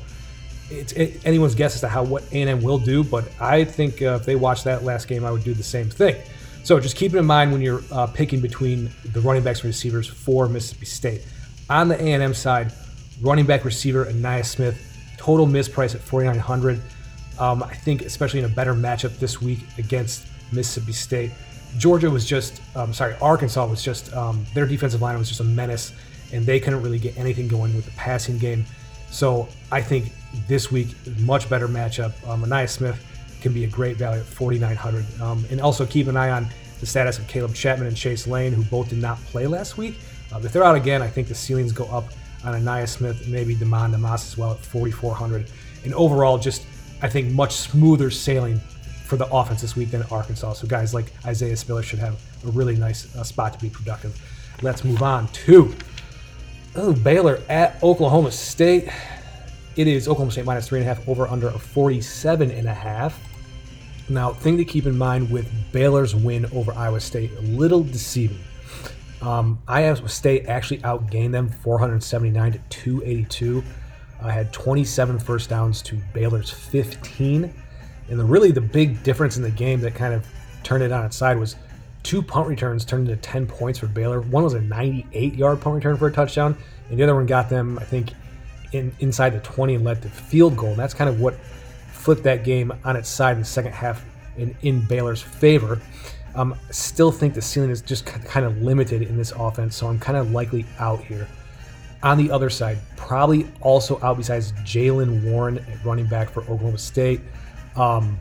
it's it, anyone's guess as to how what A&M will do, but I think uh, if they watch that last game, I would do the same thing. So just keep it in mind when you're uh, picking between the running backs and receivers for Mississippi State. On the A&M side, running back receiver Ainias Smith, total misprice at 4,900. Um, I think especially in a better matchup this week against Mississippi State. Georgia was just, um, sorry, Arkansas was just, um, their defensive line was just a menace, and they couldn't really get anything going with the passing game. So I think this week, much better matchup. Um, Ainias Smith can be a great value at 4,900. Um, and also keep an eye on the status of Caleb Chapman and Chase Lane, who both did not play last week. Uh, if they're out again, I think the ceilings go up on Ainias Smith maybe Demond Demas as well at 4,400. And overall, just I think much smoother sailing for the offense this week than Arkansas. So guys like Isaiah Spiller should have a really nice uh, spot to be productive. Let's move on to oh, Baylor at Oklahoma State. It is Oklahoma State minus three and a half over under a 47 and a half. Now, thing to keep in mind with Baylor's win over Iowa State, a little deceiving. Um, Iowa State actually outgained them 479 to 282. I had 27 first downs to Baylor's 15. And the, really the big difference in the game that kind of turned it on its side was two punt returns turned into 10 points for Baylor. One was a 98 yard punt return for a touchdown, and the other one got them, I think, in, inside the 20 and led to field goal. And that's kind of what flipped that game on its side in the second half in, in Baylor's favor. Um, still think the ceiling is just kind of limited in this offense, so I'm kind of likely out here. On the other side, probably also out besides Jaylen Warren at running back for Oklahoma State. Um,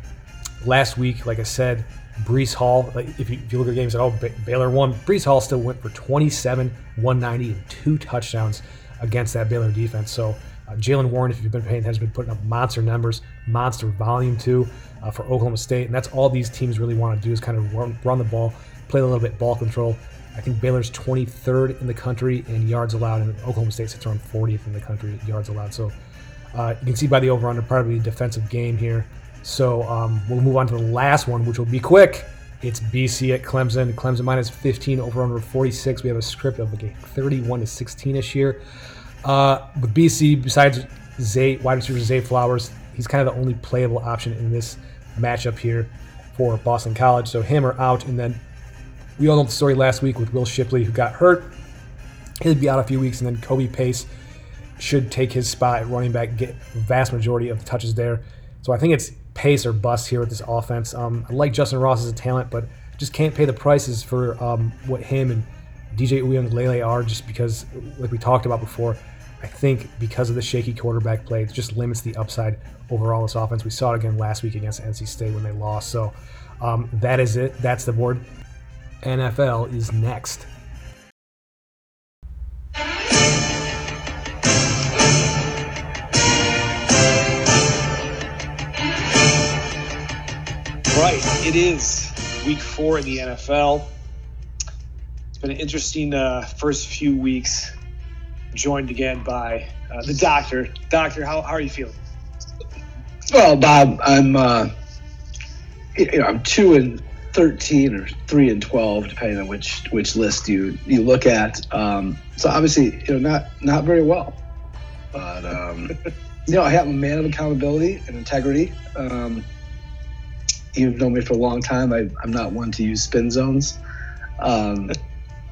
last week, like I said, Breece Hall, like if, you, if you look at the games all, Baylor won. Breece Hall still went for 27, 190, and two touchdowns against that Baylor defense. So uh, Jaylen Warren, if you've been paying attention, has been putting up monster numbers, monster volume too uh, for Oklahoma State, and that's all these teams really want to do is kind of run, run the ball, play a little bit ball control. I think Baylor's 23rd in the country in yards allowed, and Oklahoma State sits around 40th in the country in yards allowed. So uh, you can see by the over/under, probably a defensive game here. So um, we'll move on to the last one, which will be quick. It's BC at Clemson. Clemson minus 15 over under 46. We have a script of like a 31 to 16 ish year. Uh, BC, besides Zay, wide receiver Zay Flowers, he's kind of the only playable option in this matchup here for Boston College. So him or out. And then we all know the story last week with Will Shipley, who got hurt. He'll be out a few weeks, and then Kobe Pace should take his spot at running back, get vast majority of the touches there. So I think it's pace or bust here with this offense. Um, I like Justin Ross as a talent, but just can't pay the prices for um, what him and DJ Uiagalelei are just because, like we talked about before, I think because of the shaky quarterback play, it just limits the upside overall this offense. We saw it again last week against NC State when they lost. So um, that is it. That's the board. NFL is next. Right. It is week four in the NFL. It's been an interesting uh, first few weeks. Joined again by uh, the doctor. Doctor, how, how are you feeling? Well, Bob, I'm uh, you know I'm two and thirteen or three and twelve, depending on which which list you you look at. Um, so obviously, you know, not not very well. But um, (laughs) you know, I have a man of accountability and integrity. Um, you've known me for a long time. I, am not one to use spin zones. Um, (laughs)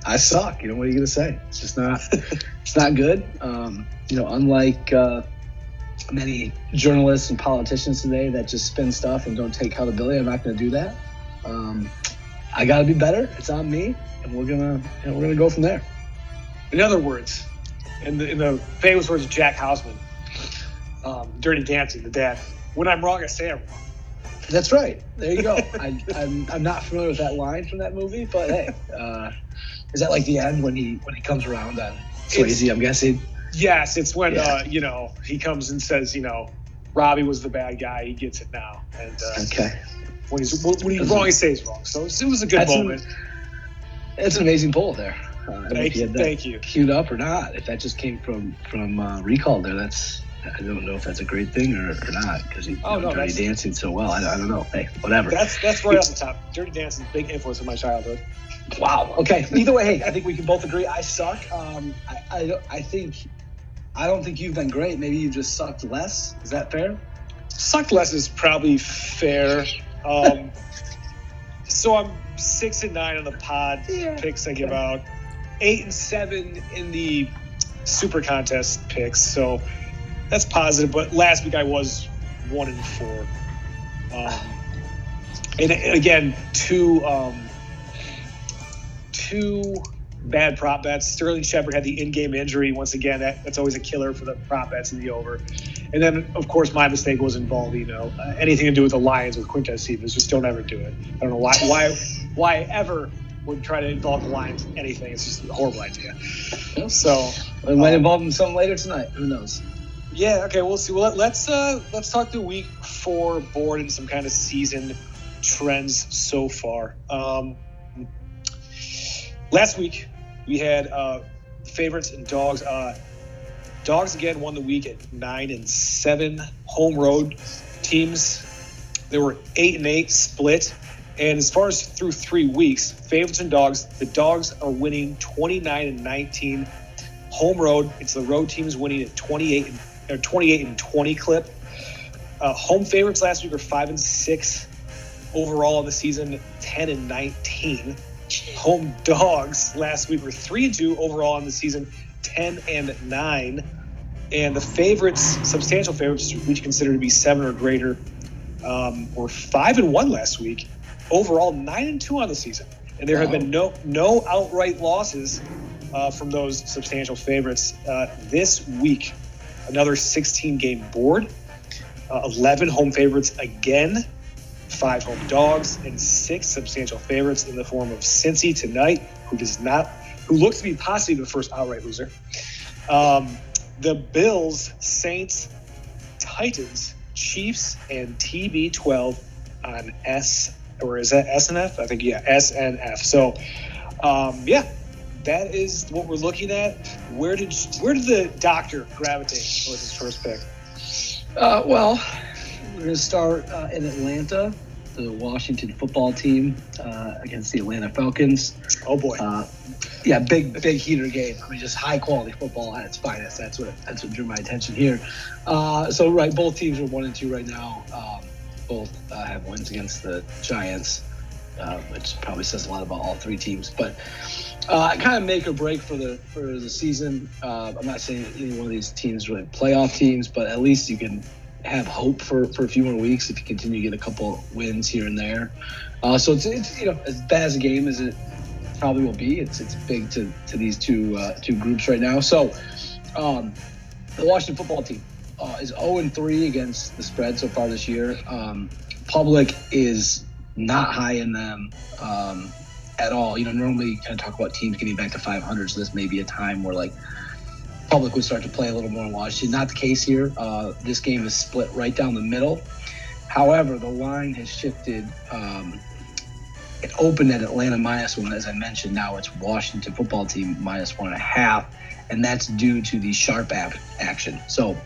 I suck. You know what are you gonna say? It's just not. it's not good. Um, you know, unlike uh, many journalists and politicians today that just spin stuff and don't take accountability, I'm not gonna do that. Um, I got to be better. It's on me, and we're gonna you know, we're gonna go from there. In other words, in the, in the famous words of Jack Houseman, um, "Dirty Dancing," the dad. When I'm wrong, I say I'm wrong. That's right. There you go. I, am I'm, I'm not familiar with that line from that movie, but hey, uh, is that like the end when he when he comes around on Swayze? I'm guessing. Yes, it's when yeah. uh, you know he comes and says, you know, Robbie was the bad guy. He gets it now. And uh, okay. When he's when he's wrong, he says wrong. So it was a good that's moment. An, it's an amazing pull there. Uh, thank you. Thank you. Queued up or not? If that just came from from uh, recall there, that's I don't know if that's a great thing or, or not because he's oh, no, Dirty Dancing so well. I, I, don't know. Hey, whatever. That's that's right off the top. Dirty Dancing, is a big influence in my childhood. Wow. Okay. Either way, hey, I think we can both agree. I suck. Um, I, I, I think I don't think you've been great. Maybe you just sucked less. Is that fair? Sucked less is probably fair. Um, (laughs) so I'm six and nine on the pod yeah. picks I give out, eight and seven in the super contest picks. So that's positive. But last week I was one and four. Um, and, and, again, two um, two bad prop bets. Sterling Shepard had the in-game injury. Once again, that, that's always a killer for the prop bets in the over. And then, of course, my mistake was involving you know uh, anything to do with the Lions with Quintez Cephus. Just don't ever do it. I don't know why why why I ever would try to involve the Lions in anything. It's just a horrible idea. So we might um, involve them some later tonight. Who knows? Yeah. Okay. We'll see. Well, let, let's uh, let's talk the week four board and some kind of season trends so far. Um, last week we had uh, favorites and dogs. Uh, dogs again won the week at nine and seven. Home road teams, they were eight and eight split. And as far as through three weeks, favorites and dogs, the dogs are winning 29 and 19. Home road, it's the road teams winning at 28 and or 28 and 20 clip. Uh, home favorites last week were five and six overall in the season, 10 and 19 home dogs last week were three and two overall in the season, ten and nine. And the favorites, substantial favorites, we consider to be seven or greater, um, were five and one last week. Overall, nine and two on the season, and there have been no no outright losses uh, from those substantial favorites uh, this week. Another 16 game board, uh, 11 home favorites again, five home dogs, and six substantial favorites in the form of Cincy tonight, who does not, who looks to be possibly the first outright loser. Um, the Bills, Saints, Titans, Chiefs, and TB12 on S, or is that SNF? I think, yeah, SNF. So, um, yeah, that is what we're looking at. Where did where did the doctor gravitate towards his first pick? Uh, well, we're going to start uh, in Atlanta, the Washington football team uh, against the Atlanta Falcons. Oh boy, Uh, yeah, big big heater game. I mean, just high quality football at its finest. That's what that's what drew my attention here. Uh, so right, both teams are one and two right now. Um, both uh, have wins against the Giants, uh, which probably says a lot about all three teams. But uh, kind of make or break for the for the season. Uh, I'm not saying any one of these teams really playoff teams, but at least you can have hope for, for a few more weeks if you continue to get a couple wins here and there. Uh, so it's, it's you know as bad as a game as it probably will be. It's it's big to, to these two uh, two groups right now. So um, the Washington football team uh, is 0 and 3 against the spread so far this year. Um, public is not high in them um, at all. You know, normally kind of talk about teams getting back to 500, so this may be a time where like public would start to play a little more in Washington. Not the case here. Uh, this game is split right down the middle. However, the line has shifted. Um, it opened at Atlanta minus one, as I mentioned. Now it's Washington football team minus one and a half, and that's due to the sharp action. So,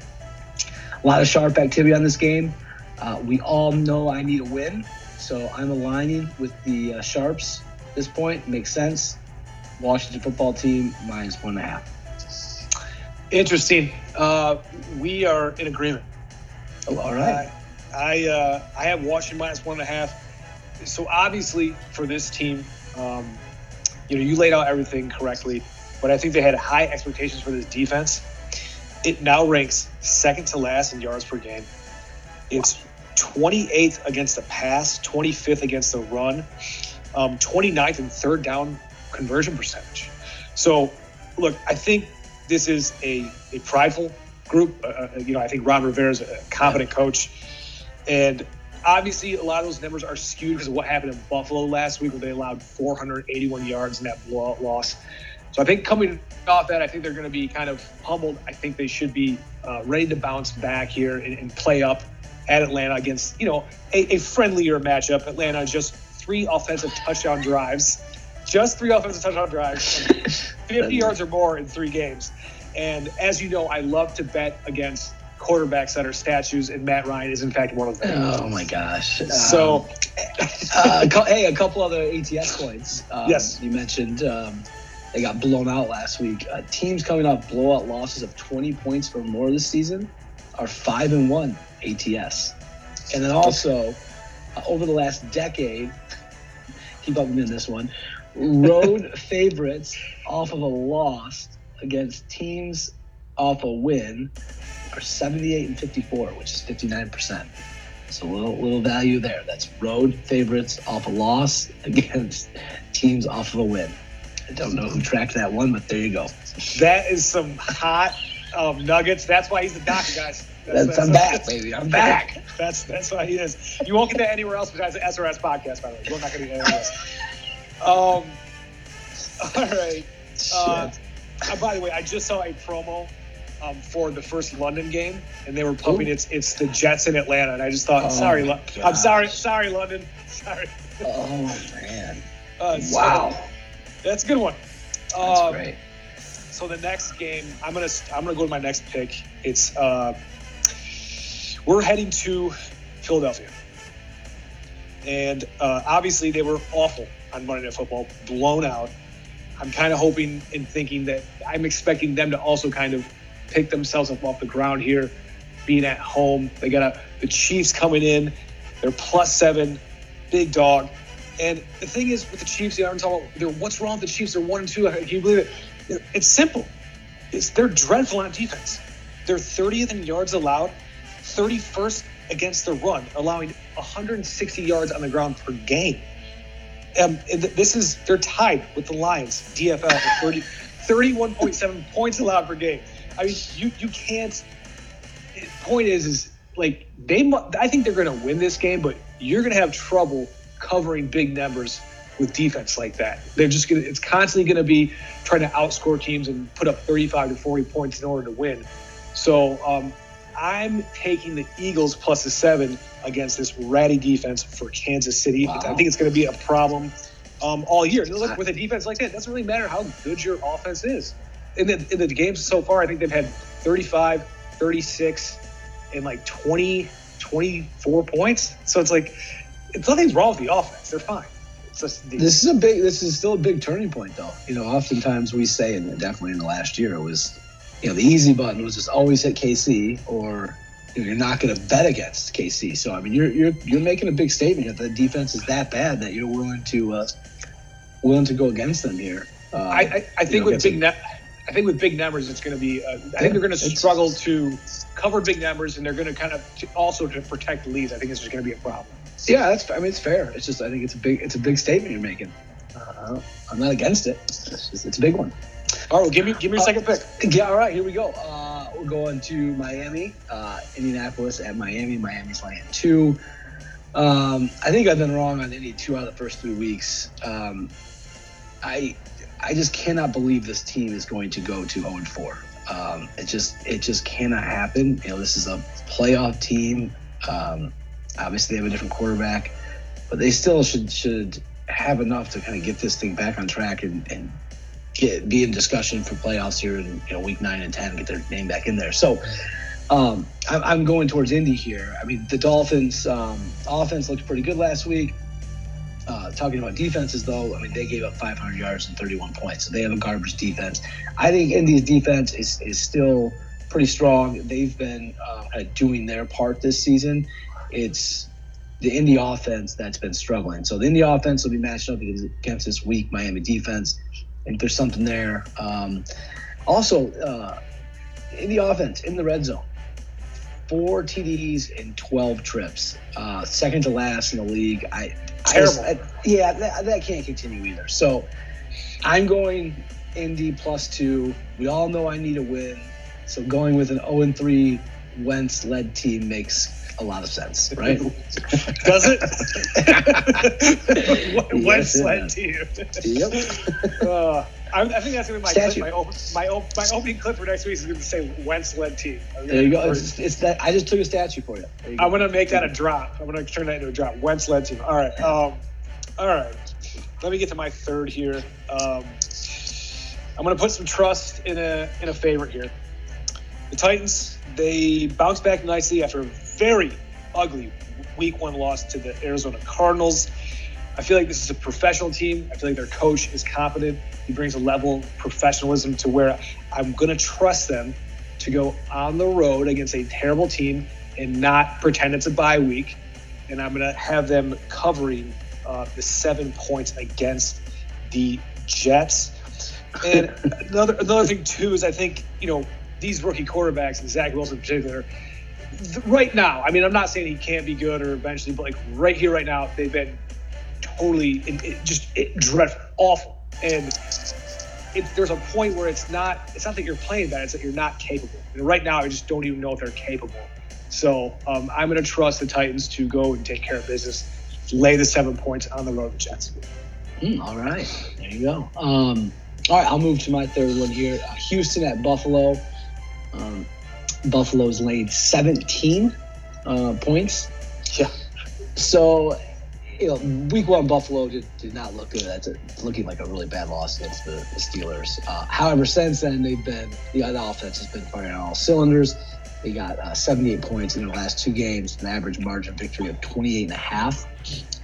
a lot of sharp activity on this game. Uh, we all know I need a win, so I'm aligning with the uh, sharps. At this point makes sense. Washington football team minus one and a half. Interesting. Uh, we are in agreement. Oh, all right. I uh, I have Washington minus one and a half. So obviously for this team, um, you know, you laid out everything correctly, but I think they had high expectations for this defense. It now ranks second to last in yards per game. It's 28th against the pass, 25th against the run, um, 29th in third down conversion percentage. So, look, I think this is a, a prideful group. Uh, uh, you know, I think Ron Rivera is a competent coach. And obviously, a lot of those numbers are skewed because of what happened in Buffalo last week, where they allowed 481 yards in that blowout loss. So I think coming off that, I think they're going to be kind of humbled. I think they should be uh, ready to bounce back here and, and play up at Atlanta against, you know, a, a friendlier matchup. Atlanta just three offensive touchdown drives, just three offensive touchdown drives, (laughs) 50 yards or more in three games. And as you know, I love to bet against quarterbacks that are statues, and Matt Ryan is in fact one of them. Oh my gosh. So, Um, (laughs) uh, hey, a couple other ATS points. Um, Yes. You mentioned um, they got blown out last week. Uh, teams coming off blowout losses of 20 points or more this season are 5 and 1 ATS. And then also, uh, over the last decade, (laughs) keep up with me in this one, road (laughs) favorites off of a loss against teams off a win are 78 and 54, which is 59%. So a little, little value there. That's road favorites off a loss (laughs) against teams off of a win. I don't know who tracked that one, but there you go. that is some hot um, nuggets. That's why he's the doctor, guys. That's, I'm back, baby. I'm back. (laughs) That's that's why he is. You won't get that anywhere else besides the SRS podcast, by the way. We're not going to get anywhere else. Um, (laughs) all right. Uh. Uh, by the way, I just saw a promo um, for the first London game, and they were pumping Ooh. it's it's the Jets in Atlanta, and I just thought, Oh sorry, Lo- I'm sorry, sorry, London, (laughs) sorry. Oh man! Uh, so Wow, that's a good one. that's Uh, great. So the next game, I'm gonna I'm gonna go to my next pick. It's uh, we're heading to Philadelphia, and uh, obviously they were awful on Monday Night Football, blown out. I'm kind of hoping and thinking that I'm expecting them to also kind of pick themselves up off the ground here, being at home. They got a, the Chiefs coming in, they're plus seven, big dog. And the thing is with the Chiefs, you know, I'm talking about what's wrong with the Chiefs? They're one and two. Can you believe it? It's simple. It's they're dreadful on defense. They're 30th in yards allowed, 31st against the run, allowing 160 yards on the ground per game. Um, this is they're tied with the Lions DFL at 30, 31.7 points allowed per game. I mean, you you can't. Point is, is like they. I think they're going to win this game, but you're going to have trouble covering big numbers with defense like that. They're just going to. It's constantly going to be trying to outscore teams and put up 35 to 40 points in order to win. So um, I'm taking the Eagles plus the seven against this ratty defense for Kansas City. Wow. I think it's going to be a problem um, all year. Look, with a defense like that, it doesn't really matter how good your offense is. In the, in the games so far, I think they've had 35, 36, and like 20, 24 points. So it's like, it's nothing's wrong with the offense. They're fine. this is a big. This is still a big turning point, though. You know, oftentimes we say, and definitely in the last year, it was, you know, the easy button was just always hit KC, or you're not going to bet against KC. So I mean, you're you're you're making a big statement that the defense is that bad that you're willing to uh, willing to go against them here. Uh, I, I, I think know, with big net, I think with big numbers, it's going to be. Uh, I yeah, think they're going to struggle to cover big numbers, and they're going to kind of also to protect leads. I think it's just going to be a problem. Yeah, that's. I mean, it's fair. It's just. I think it's a big. It's a big statement you're making. Uh, I'm not against it. It's, just, it's a big one. All right, well, give me give me your second pick. Yeah, all right, here we go. We're going to Miami, uh, Indianapolis at Miami. Miami's laying two. Um, I think I've been wrong on any two out of the first three weeks. Um, I I just cannot believe this team is going to go to 0 and 4. Um, it just it just cannot happen. You know, this is a playoff team. Um, obviously, they have a different quarterback, but they still should should have enough to kind of get this thing back on track and, and get be in discussion for playoffs here in you know week nine and ten, get their name back in there. So. Um, I'm going towards Indy here. I mean, the Dolphins' um, offense looked pretty good last week. Uh, talking about defenses, though, I mean, they gave up 500 yards and 31 points. So they have a garbage defense. I think Indy's defense is, is still pretty strong. They've been uh, doing their part this season. It's the Indy offense that's been struggling. So the Indy offense will be matched up against this weak Miami defense. And there's something there. Um, also, uh, the offense in the red zone four TDs and 12 trips, uh, second to last in the league. I terrible. I, I, yeah, that, that can't continue either. So I'm going Indy plus two. We all know I need a win. So going with an 0 and 3 Wentz led team makes a lot of sense, (laughs) right? Does it? Wentz led team. Yep. (laughs) Uh, I, I think that's gonna be my clip, my, op- my, op- my opening clip for next week is gonna say Wentz led team. There you go. It's, it's, that I just took a statue for you. you I'm gonna make that a drop. I'm gonna turn that into a drop. Wentz led team. All right. Um, all right. Let me get to my third here. Um, I'm gonna put some trust in a in a favorite here. The Titans they bounced back nicely after a very ugly week one loss to the Arizona Cardinals. I feel like this is a professional team. I feel like their coach is competent. He brings a level of professionalism to where I'm going to trust them to go on the road against a terrible team and not pretend it's a bye week. And I'm going to have them covering uh, the seven points against the Jets. And (laughs) another another thing too is I think you know these rookie quarterbacks and Zach Wilson in particular. Right now, I mean, I'm not saying he can't be good or eventually, but like right here, right now, they've been totally it, it just it, dreadful, awful, and there's a point where it's not it's not that you're playing bad, it's that you're not capable. And right now, I just don't even know if they're capable. So um, I'm going to trust the Titans to go and take care of business, lay the seven points on the road with Jets. Mm, all right, there you go. Um, all right, I'll move to my third one here. Uh, Houston at Buffalo. Um, Buffalo's laid 17 uh, points. Yeah. So you know, week one Buffalo did, did not look good. That's a, looking like a really bad loss against the, the Steelers. Uh, however, since then they've been the, the offense has been firing on all cylinders. They got uh, 78 points in their last two games, an average margin victory of 28 and a half.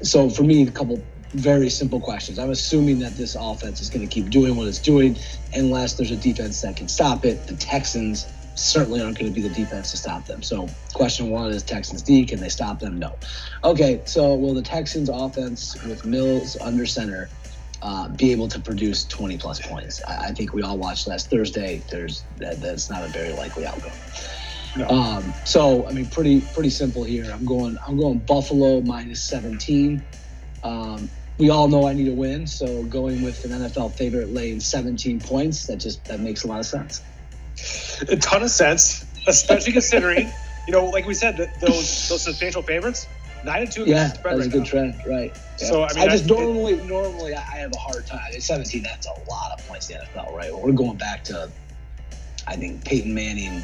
So for me, a couple very simple questions. I'm assuming that this offense is going to keep doing what it's doing unless there's a defense that can stop it. The Texans certainly aren't going to be the defense to stop them. So, question one is Texans D, can they stop them? No. Okay, so will the Texans offense with Mills under center uh, be able to produce 20 plus points? I, I, think we all watched last Thursday. There's that, that's not a very likely outcome. No. Um, so I mean, pretty pretty simple here. I'm going I'm going Buffalo minus 17. Um, we all know I need a win, so going with an NFL favorite laying 17 points that just that makes a lot of sense. (laughs) A ton of sense, especially considering, you know, like we said, that those those substantial favorites, nine and two. Yeah, spread that was right a good now. trend, right? Yeah. So, I mean, just I- it- normally normally I I have a hard time. At 17, that's a lot of points in the NFL, right? We're going back to, I think Peyton Manning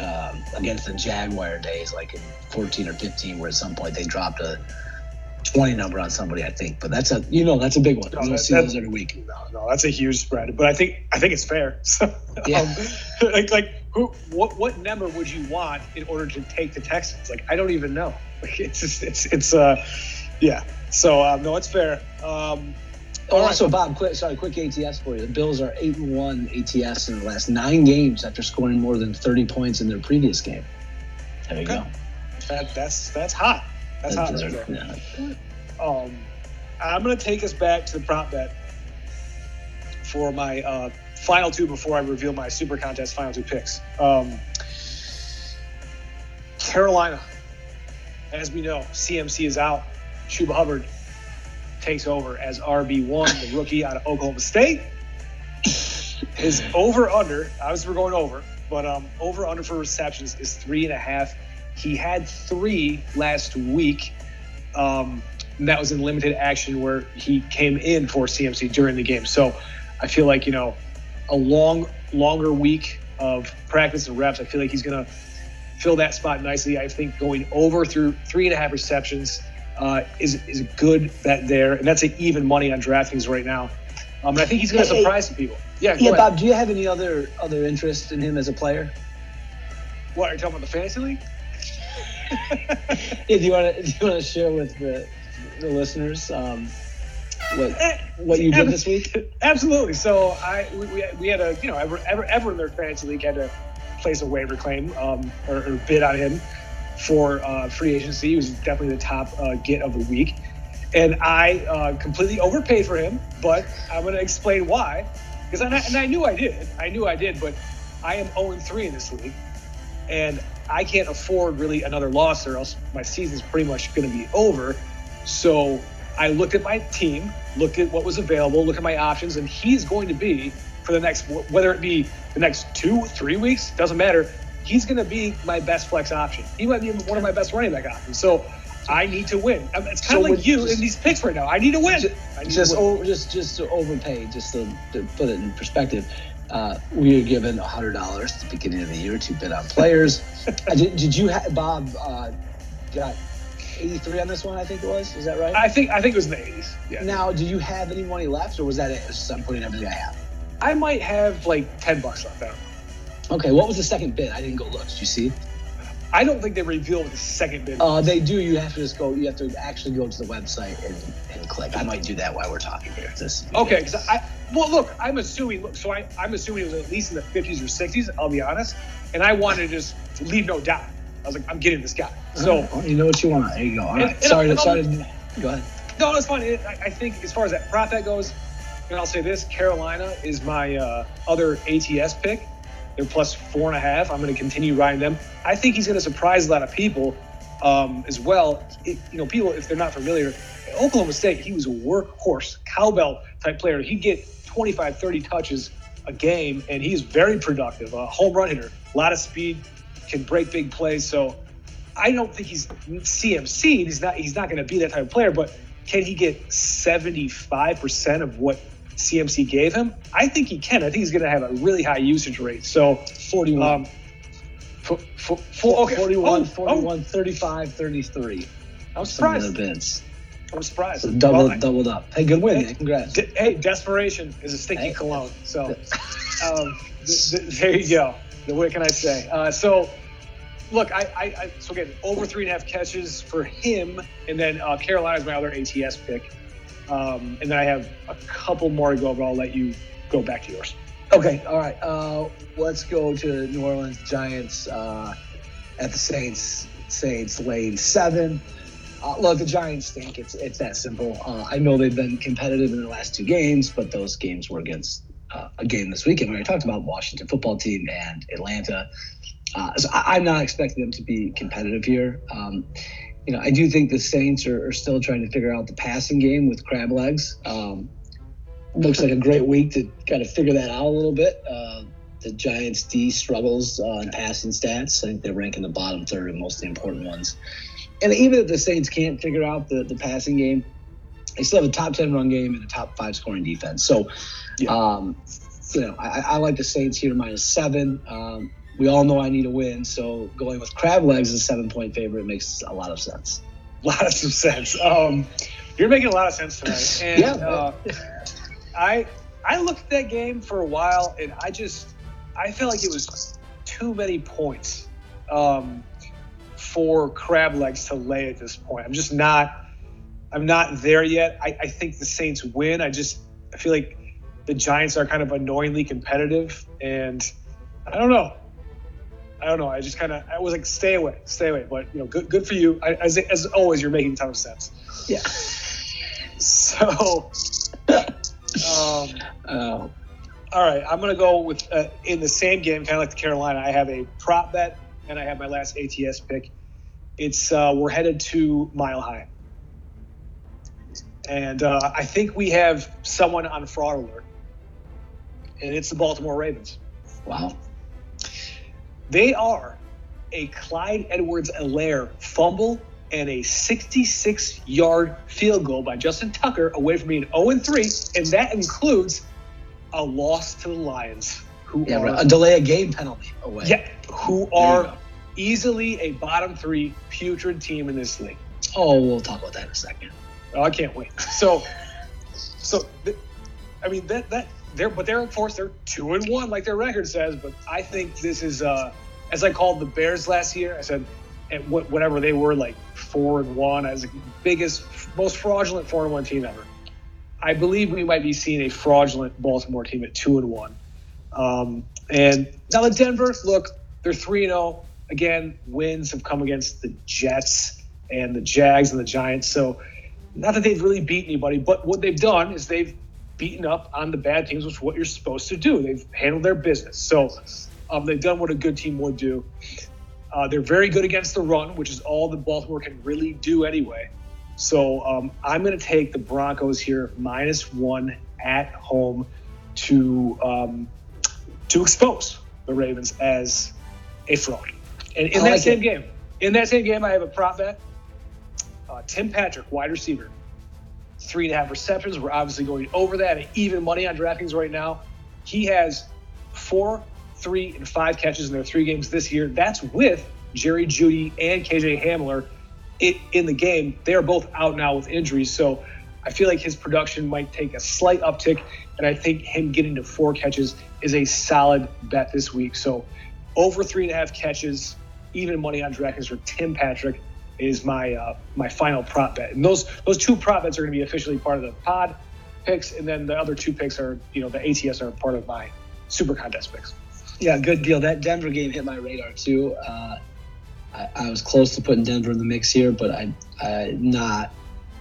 um, against the Jaguar days, like in 14 or 15, where at some point they dropped a 20 number on somebody, I think. But that's a you know that's a big one. No, you don't see those every week. No, no, that's a huge spread, but I think I think it's fair. (laughs) So, Yeah. um, (laughs) like like who what what number would you want in order to take the Texans? Like I don't even know. (laughs) Like it's just it's it's uh yeah. So um, no, it's fair. Um, Oh, right. also, Bob, quick, sorry, quick ATS for you. The Bills are eight and one ATS in the last nine games after scoring more than 30 points in their previous game. There you Okay. go. that, that's that's hot. That's hot right there. yeah. Um, I'm going to take us back to the prop bet for my uh, final two before I reveal my super contest final two picks. Um, Carolina, as we know, CMC is out. Chuba Hubbard takes over as RB1, the rookie out of Oklahoma State. His over under, obviously we're going over, but um, over under for receptions is three and a half. He had three last week. Um, and that was in limited action where he came in for CMC during the game. So I feel like, you know, a long, longer week of practice and reps, I feel like he's going to fill that spot nicely. I think going over through three and a half receptions uh, is, is a good bet there. And that's an even money on DraftKings right now. Um, and I think he's going to Hey, surprise some people. Yeah, Yeah. Bob, do you have any other other interest in him as a player? What, are you talking about the fantasy league? Yeah, do you want to (laughs) do you want to share with the, the listeners um, what Eh, what you did this week? Absolutely. So I we, we, had a you know ever ever ever in their fantasy league had to place a waiver claim um, or, or bid on him for uh, free agency. He was definitely the top uh, get of the week, and I uh, completely overpaid for him. But I'm going to explain why because I, and I knew I did. I knew I did, but I am 0 3 in this league, and I can't afford really another loss, or else my season's pretty much going to be over. So I looked at my team, looked at what was available, look at my options, and he's going to be for the next, whether it be the next two, three weeks, doesn't matter. He's going to be my best flex option. He might be one of my best running back options. So I need to win. It's kind So of like you just- in these picks right now. I need to win. Ju- I need Just to win. over, just just to overpay, just to, to put it in perspective. Uh, we were given hundred dollars at the beginning of the year to bid on players. (laughs) Did, did you have Bob? Uh, got eighty three on this one, I think it was. Is that right? I think I think it was in the 80s. Yeah. now, do you have any money left, or was that it? Just I'm putting everything I have. I might have like 10 bucks left. I don't know. Okay, what was the second bid? I didn't go look. Did you see? I don't think they reveal the second bid. Uh, they do. You have to just go. You have to actually go to the website and, and click. I might do that while we're talking here. This Okay, because I well look, I'm assuming look, so I I'm assuming it was at least in the 50s or 60s. I'll be honest, and I wanted to just leave no doubt. I was like, I'm getting this guy. So Well, you know what you want. There you go. All And- right. and- sorry. and to, sorry. To, go ahead. no, it's fine. It, I, I think as far as that prop bet goes, and I'll say this: Carolina is my uh, other ATS pick. They're plus four and a half. I'm going to continue riding them. I think he's going to surprise a lot of people um, as well. It, you know, people if they're not familiar, Oklahoma State, he was a workhorse, cowbell type player. He'd get 25, 30 touches a game, and he's very productive. A home run hitter, a lot of speed, can break big plays. So I don't think he's CMC. He's not. He's not going to be that type of player. But can he get 75 percent of what CMC gave him? I think he can. I think he's going to have a really high usage rate. So 41. um, for, for, for, okay. 41, oh, 41, 35, 33. I'm Some of surprised. the bids. I'm surprised. So double, Well, I- doubled up. Hey, good win. Hey. Congrats. De- hey, desperation is a sticky Hey. cologne. So (laughs) um, th- th- there you go. What can I say? Uh, so look, I, I, I so again over three and a half catches for him, and then uh, Carolina's my other ATS pick, um, and then I have a couple more to go, but I'll let you go back to yours. Okay, all right. Uh, let's go to New Orleans Giants uh, at the Saints. Saints lane seven. Uh, look, the Giants stink. It's it's that simple. Uh, I know they've been competitive in the last two games, but those games were against uh, a game this weekend. We already talked about Washington football team and Atlanta. Uh, so I, am not expecting them to be competitive here. Um, you know, I do think the Saints are, are, still trying to figure out the passing game with crab legs. Um, looks like a great week to kind of figure that out a little bit. Uh, the Giants D struggles uh, passing stats. I think they rank in the bottom third in most of the important ones. And even if the Saints can't figure out the, the passing game, they still have a top 10 run game and a top five scoring defense. So, yeah. um, you know, I, I, like the Saints here minus seven. Um, we all know I need a win, so going with crab legs as a seven point favorite makes a lot of sense. (laughs) A lot of sense. Um, you're making a lot of sense tonight. (laughs) And, yeah. Uh, I I looked at that game for a while, and I just I felt like it was too many points um, for crab legs to lay at this point. I'm just not I'm not there yet. I, I think the Saints win. I just I feel like the Giants are kind of annoyingly competitive, and I don't know. I don't know. I just kind of I was like, stay away, stay away. But you know, good good for you. I, as as always, you're making a ton of sense. Yeah. So. Um, oh. All right, I'm going to go with uh, in the same game, kind of like the Carolina. I have a prop bet, and I have my last ATS pick. It's uh, we're headed to Mile High, and uh, I think we have someone on fraud alert, and it's the Baltimore Ravens. Wow, they are a Clyde Edwards-Helaire fumble and a 66 yard field goal by Justin Tucker away from being 0 3, and that includes a loss to the Lions, who yeah, are a delay a game penalty away. Yeah, who are easily a bottom three putrid team in this league. Oh, we'll talk about that in a second. Oh, I can't wait. So, so I mean that that they're but they're of course they're two and one like their record says. But I think this is uh, as I called the Bears last year. I said at whatever they were like four and one as the biggest, most fraudulent four and one team ever. I believe we might be seeing a fraudulent Baltimore team at two and one. Um, and now the Denver, look, they're three and zero. Oh. Again, wins have come against the Jets and the Jags and the Giants. So not that they've really beat anybody, but what they've done is they've beaten up on the bad teams, which is what you're supposed to do. They've handled their business. So um, they've done what a good team would do. Uh, they're very good against the run, which is all that Baltimore can really do anyway. So um, I'm going to take the Broncos here minus one at home to um, to expose the Ravens as a fraud. And in I that like same it. game, in that same game, I have a prop bet. Uh, Tim Patrick, wide receiver, three and a half receptions. We're obviously going over that. at Even money on DraftKings right now. He has four three and five catches in their three games this year. That's with Jerry Jeudy and KJ Hamler in the game. They are both out now with injuries. So I feel like his production might take a slight uptick. And I think him getting to four catches is a solid bet this week. So over three and a half catches, even money on DraftKings for Tim Patrick is my uh, my final prop bet. And those those two prop bets are going to be officially part of the pod picks, and then the other two picks are you know the ATS are part of my super contest picks. Yeah, good deal. That Denver game hit my radar too. Uh, I, I, was close to putting Denver in the mix here, but I, I'm not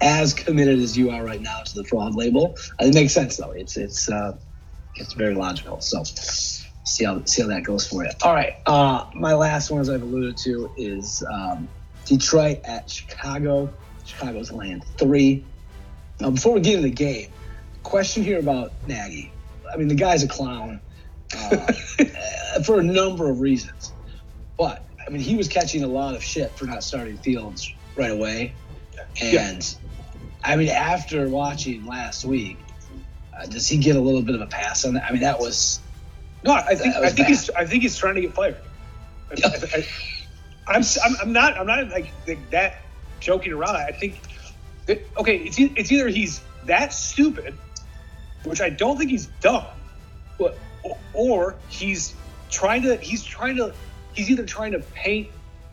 as committed as you are right now to the fraud label. It makes sense though. It's it's uh, it's very logical. So see how see how that goes for you. All right. Uh, my last one, as I've alluded to, is um, Detroit at Chicago. Chicago's land three. Now, before we get into the game, question here about Nagy. I mean, the guy's a clown uh, (laughs) for a number of reasons. But I mean, he was catching a lot of shit for not starting Fields right away, and yeah. I mean, after watching last week, uh, does he get a little bit of a pass on that? I mean, that was no. I think I think bad. he's I think he's trying to get fired. I, am I'm, I'm not I'm not like, like that joking around. I think that, okay, it's it's either he's that stupid, which I don't think he's dumb, but or he's trying to he's trying to he's either trying to paint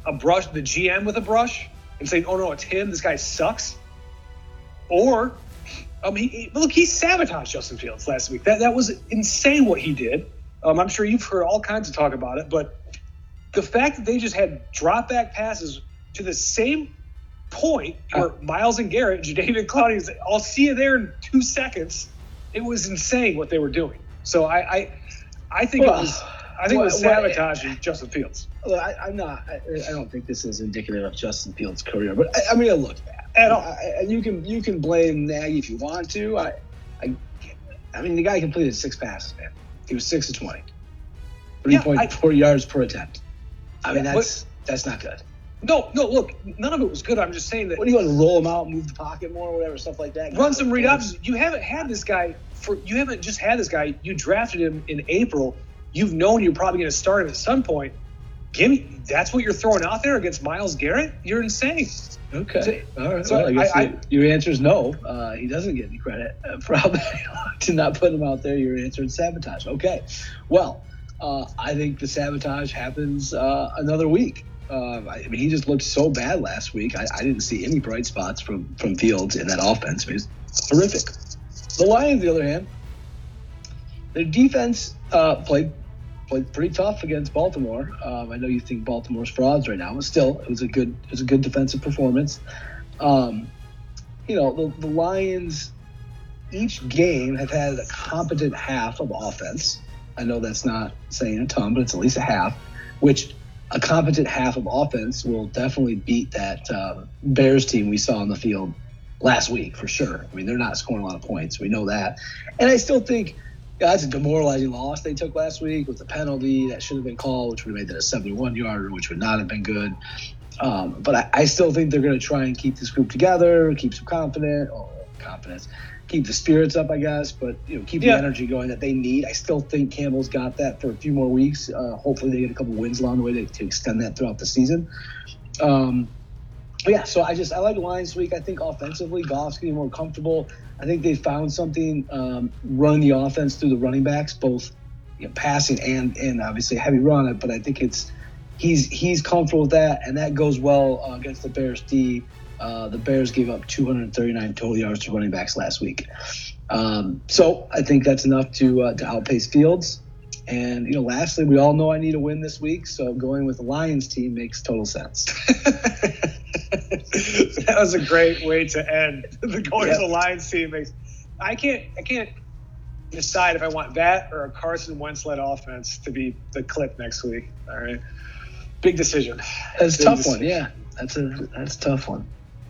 a brush the GM with a brush and saying, "Oh no, it's him. This guy sucks," or um, he, he look he sabotaged Justin Fields last week. That that was insane what he did. Um, I'm sure you've heard all kinds of talk about it, but the fact that they just had drop back passes to the same point uh. where Myles and Garrett, Jadeveon Clowney, I'll see you there in two seconds. It was insane what they were doing. So I, I, I think well, it was I think Well, the well, sabotage is Justin Fields Look, I, I'm not. I, I don't think this is indicative of Justin Fields' career, but I, I mean, it bad at all. I, and you can you can blame Nagy if you want to. I, I, I mean, the guy completed six passes, man. He was six to twenty. Three Yeah, point I- four yards per attempt. I mean, Yeah, that's that's not good. No, no. Look, none of it was good. I'm just saying that What do you want to roll him out, move the pocket more, or whatever stuff like that? run some read options. You haven't had this guy for. You haven't just had this guy. You drafted him in April. You've known you're probably going to start him at some point. Give me. That's what you're throwing out there against Myles Garrett. You're insane. Okay. All right. So well, I guess I- you- your answer is no. Uh, he doesn't get any credit. Uh, (laughs) probably (laughs) to not put him out there. Your answer is sabotage. Okay. Well, uh, I think the sabotage happens uh, another week. Uh, I mean, he just looked so bad last week. I, I didn't see any bright spots from from Fields in that offense. It was horrific. The Lions, on the other hand, their defense uh, played played pretty tough against Baltimore. Um, I know you think Baltimore's frauds right now, but still, it was a good it was a good defensive performance. Um, you know, the, the Lions each game have had a competent half of offense. I know that's not saying a ton, but it's at least a half, which a competent half of offense will definitely beat that uh, Bears team we saw on the field last week for sure. I mean, they're not scoring a lot of points. We know that. And I still think that's a demoralizing loss they took last week with the penalty that should have been called, which would have made that a 71 yarder, which would not have been good. Um, but I, I still think they're going to try and keep this group together, keep some confidence, or confidence, keep the spirits up, I guess. But you know, keep Yeah. the energy going that they need. I still think Campbell's got that for a few more weeks. Uh, hopefully, they get a couple wins along the way to, to extend that throughout the season. Um, yeah, so I just I like the Lions week. I think offensively, Goff's getting more comfortable. I think they found something um, running the offense through the running backs, both you know, passing and and obviously heavy run. But I think it's he's he's comfortable with that, and that goes well uh, against the Bears D. Uh, the Bears gave up 239 total yards to running backs last week, um, so I think that's enough to uh, to outpace Fields. And you know, lastly, we all know I need a win this week, so going with the Lions team makes total sense. (laughs) that was a great way to end the going Yeah. to the Lions team. Makes I can't I can't decide if I want that or a Carson Wentz led offense to be the clip next week. All right, big decision. That's a tough decision. one. Yeah, that's a that's a tough one.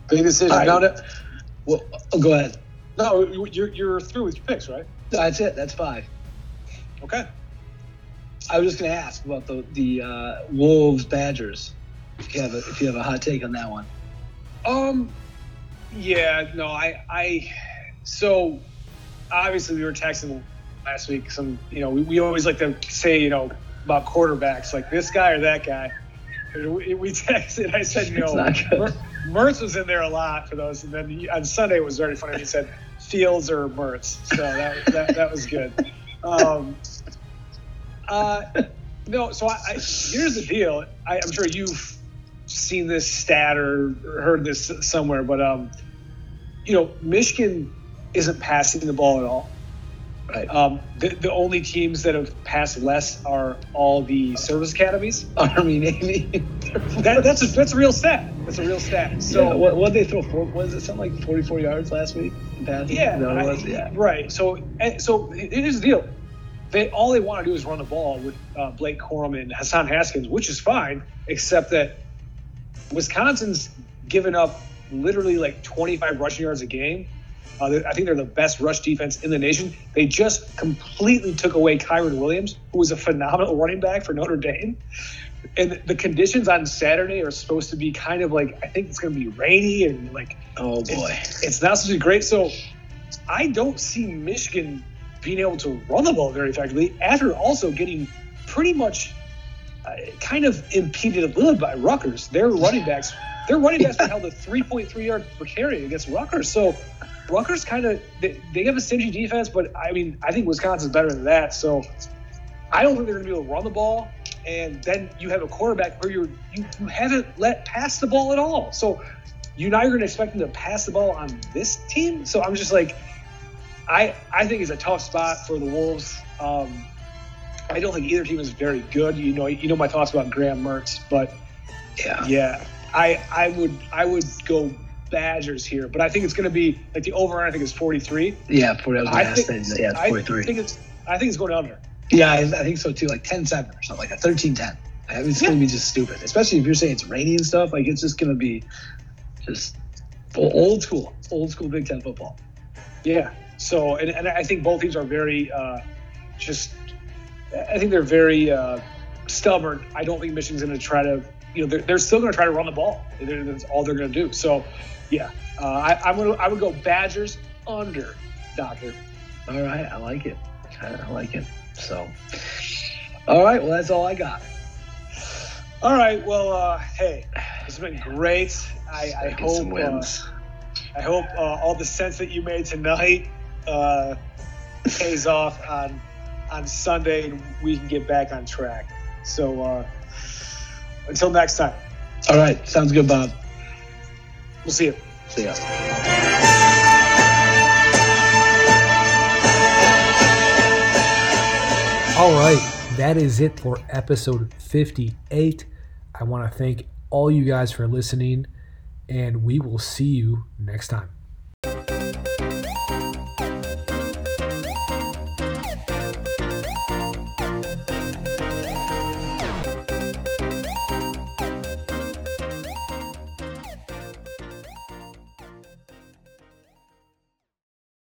Big decision. Right. Now that- Well, oh, go ahead. no, you're you're through with your picks, right? That's it. That's five. Okay. I was just going to ask about the the uh, Wolves Badgers. If you have a if you have a hot take on that one. Um, yeah, no, I, I, so obviously we were texting last week. Some, you know, we, we always like to say, you know, about quarterbacks, like this guy or that guy. (laughs) We, we texted. I said, you It's know, not good. Mer- Mertz was in there a lot for those, and then he, on Sunday it was very funny. He said Fields or Mertz, so that that, that was good. Um, uh, no, so I, I, here's the deal. I, I'm sure you've seen this stat or heard this somewhere, but um, you know, Michigan isn't passing the ball at all. Right. Um, the, the only teams that have passed less are all the service academies. (laughs) Army Navy. (laughs) That, that's a that's a real stat. That's a real stat. So So what what they throw for? Was it something like 44 yards last week? passing? Yeah, Is it I- yeah. right. So, and- so here's the deal. They all they want to do is run the ball with uh, Blake Corum and Hassan Haskins, which is fine, except that Wisconsin's given up literally like 25 rushing yards a game. Uh, I think they're the best rush defense in the nation. They just completely took away Kyren Williams, who was a phenomenal running back for Notre Dame. And the conditions on Saturday are supposed to be kind of like I think it's going to be rainy and like Oh boy. it's, it's not supposed to be great. So I don't see Michigan being able to run the ball very effectively after also getting pretty much uh, kind of impeded a little bit by Rutgers. Their running backs, their running backs (laughs) were held to 3.3 yards per carry against Rutgers. So Rutgers kind of they, they have a stingy defense, but I mean I think Wisconsin's better than that. So I don't think they're going to be able to run the ball. And then you have a quarterback where you're you, you haven't let pass the ball at all. So you now you're going to expect them to pass the ball on this team. So I'm just like, I I think it's a tough spot for the Wolves. Um, I don't think either team is very good. You know, you know my thoughts about Graham Mertz, but Yeah. yeah, I I would I would go Badgers here, but I think it's going to be like the over. I think is 43. Yeah. 40. I I think-. Yeah, it's I 43. think it's I think it's going under. Yeah, I, I think so too. Like 10-7 or something, like a 13-10. It's Yeah. gonna be just stupid, especially if you're saying it's rainy and stuff. Like it's just gonna be just old school, old school Big Ten football. Yeah. So, and, and I think both teams are very uh, just. I think they're very uh, stubborn. I don't think Michigan's going to try to. You know, they're, they're still going to try to run the ball. They're- That's all they're going to do. So, yeah, uh, I, I'm gonna. I would go Badgers under. Doctor. All right, I like it. I like it. So, all right, well that's all I got. All right. Well, uh, hey, it's been great. I, I hope. Uh. I hope uh, all the sense that you made tonight uh, pays off on on Sunday, and we can get back on track. So uh, until next time, all right, sounds good, Bob. we'll see you. See ya. All right, that is it for episode 58. I want to thank all you guys for listening, and we will see you next time.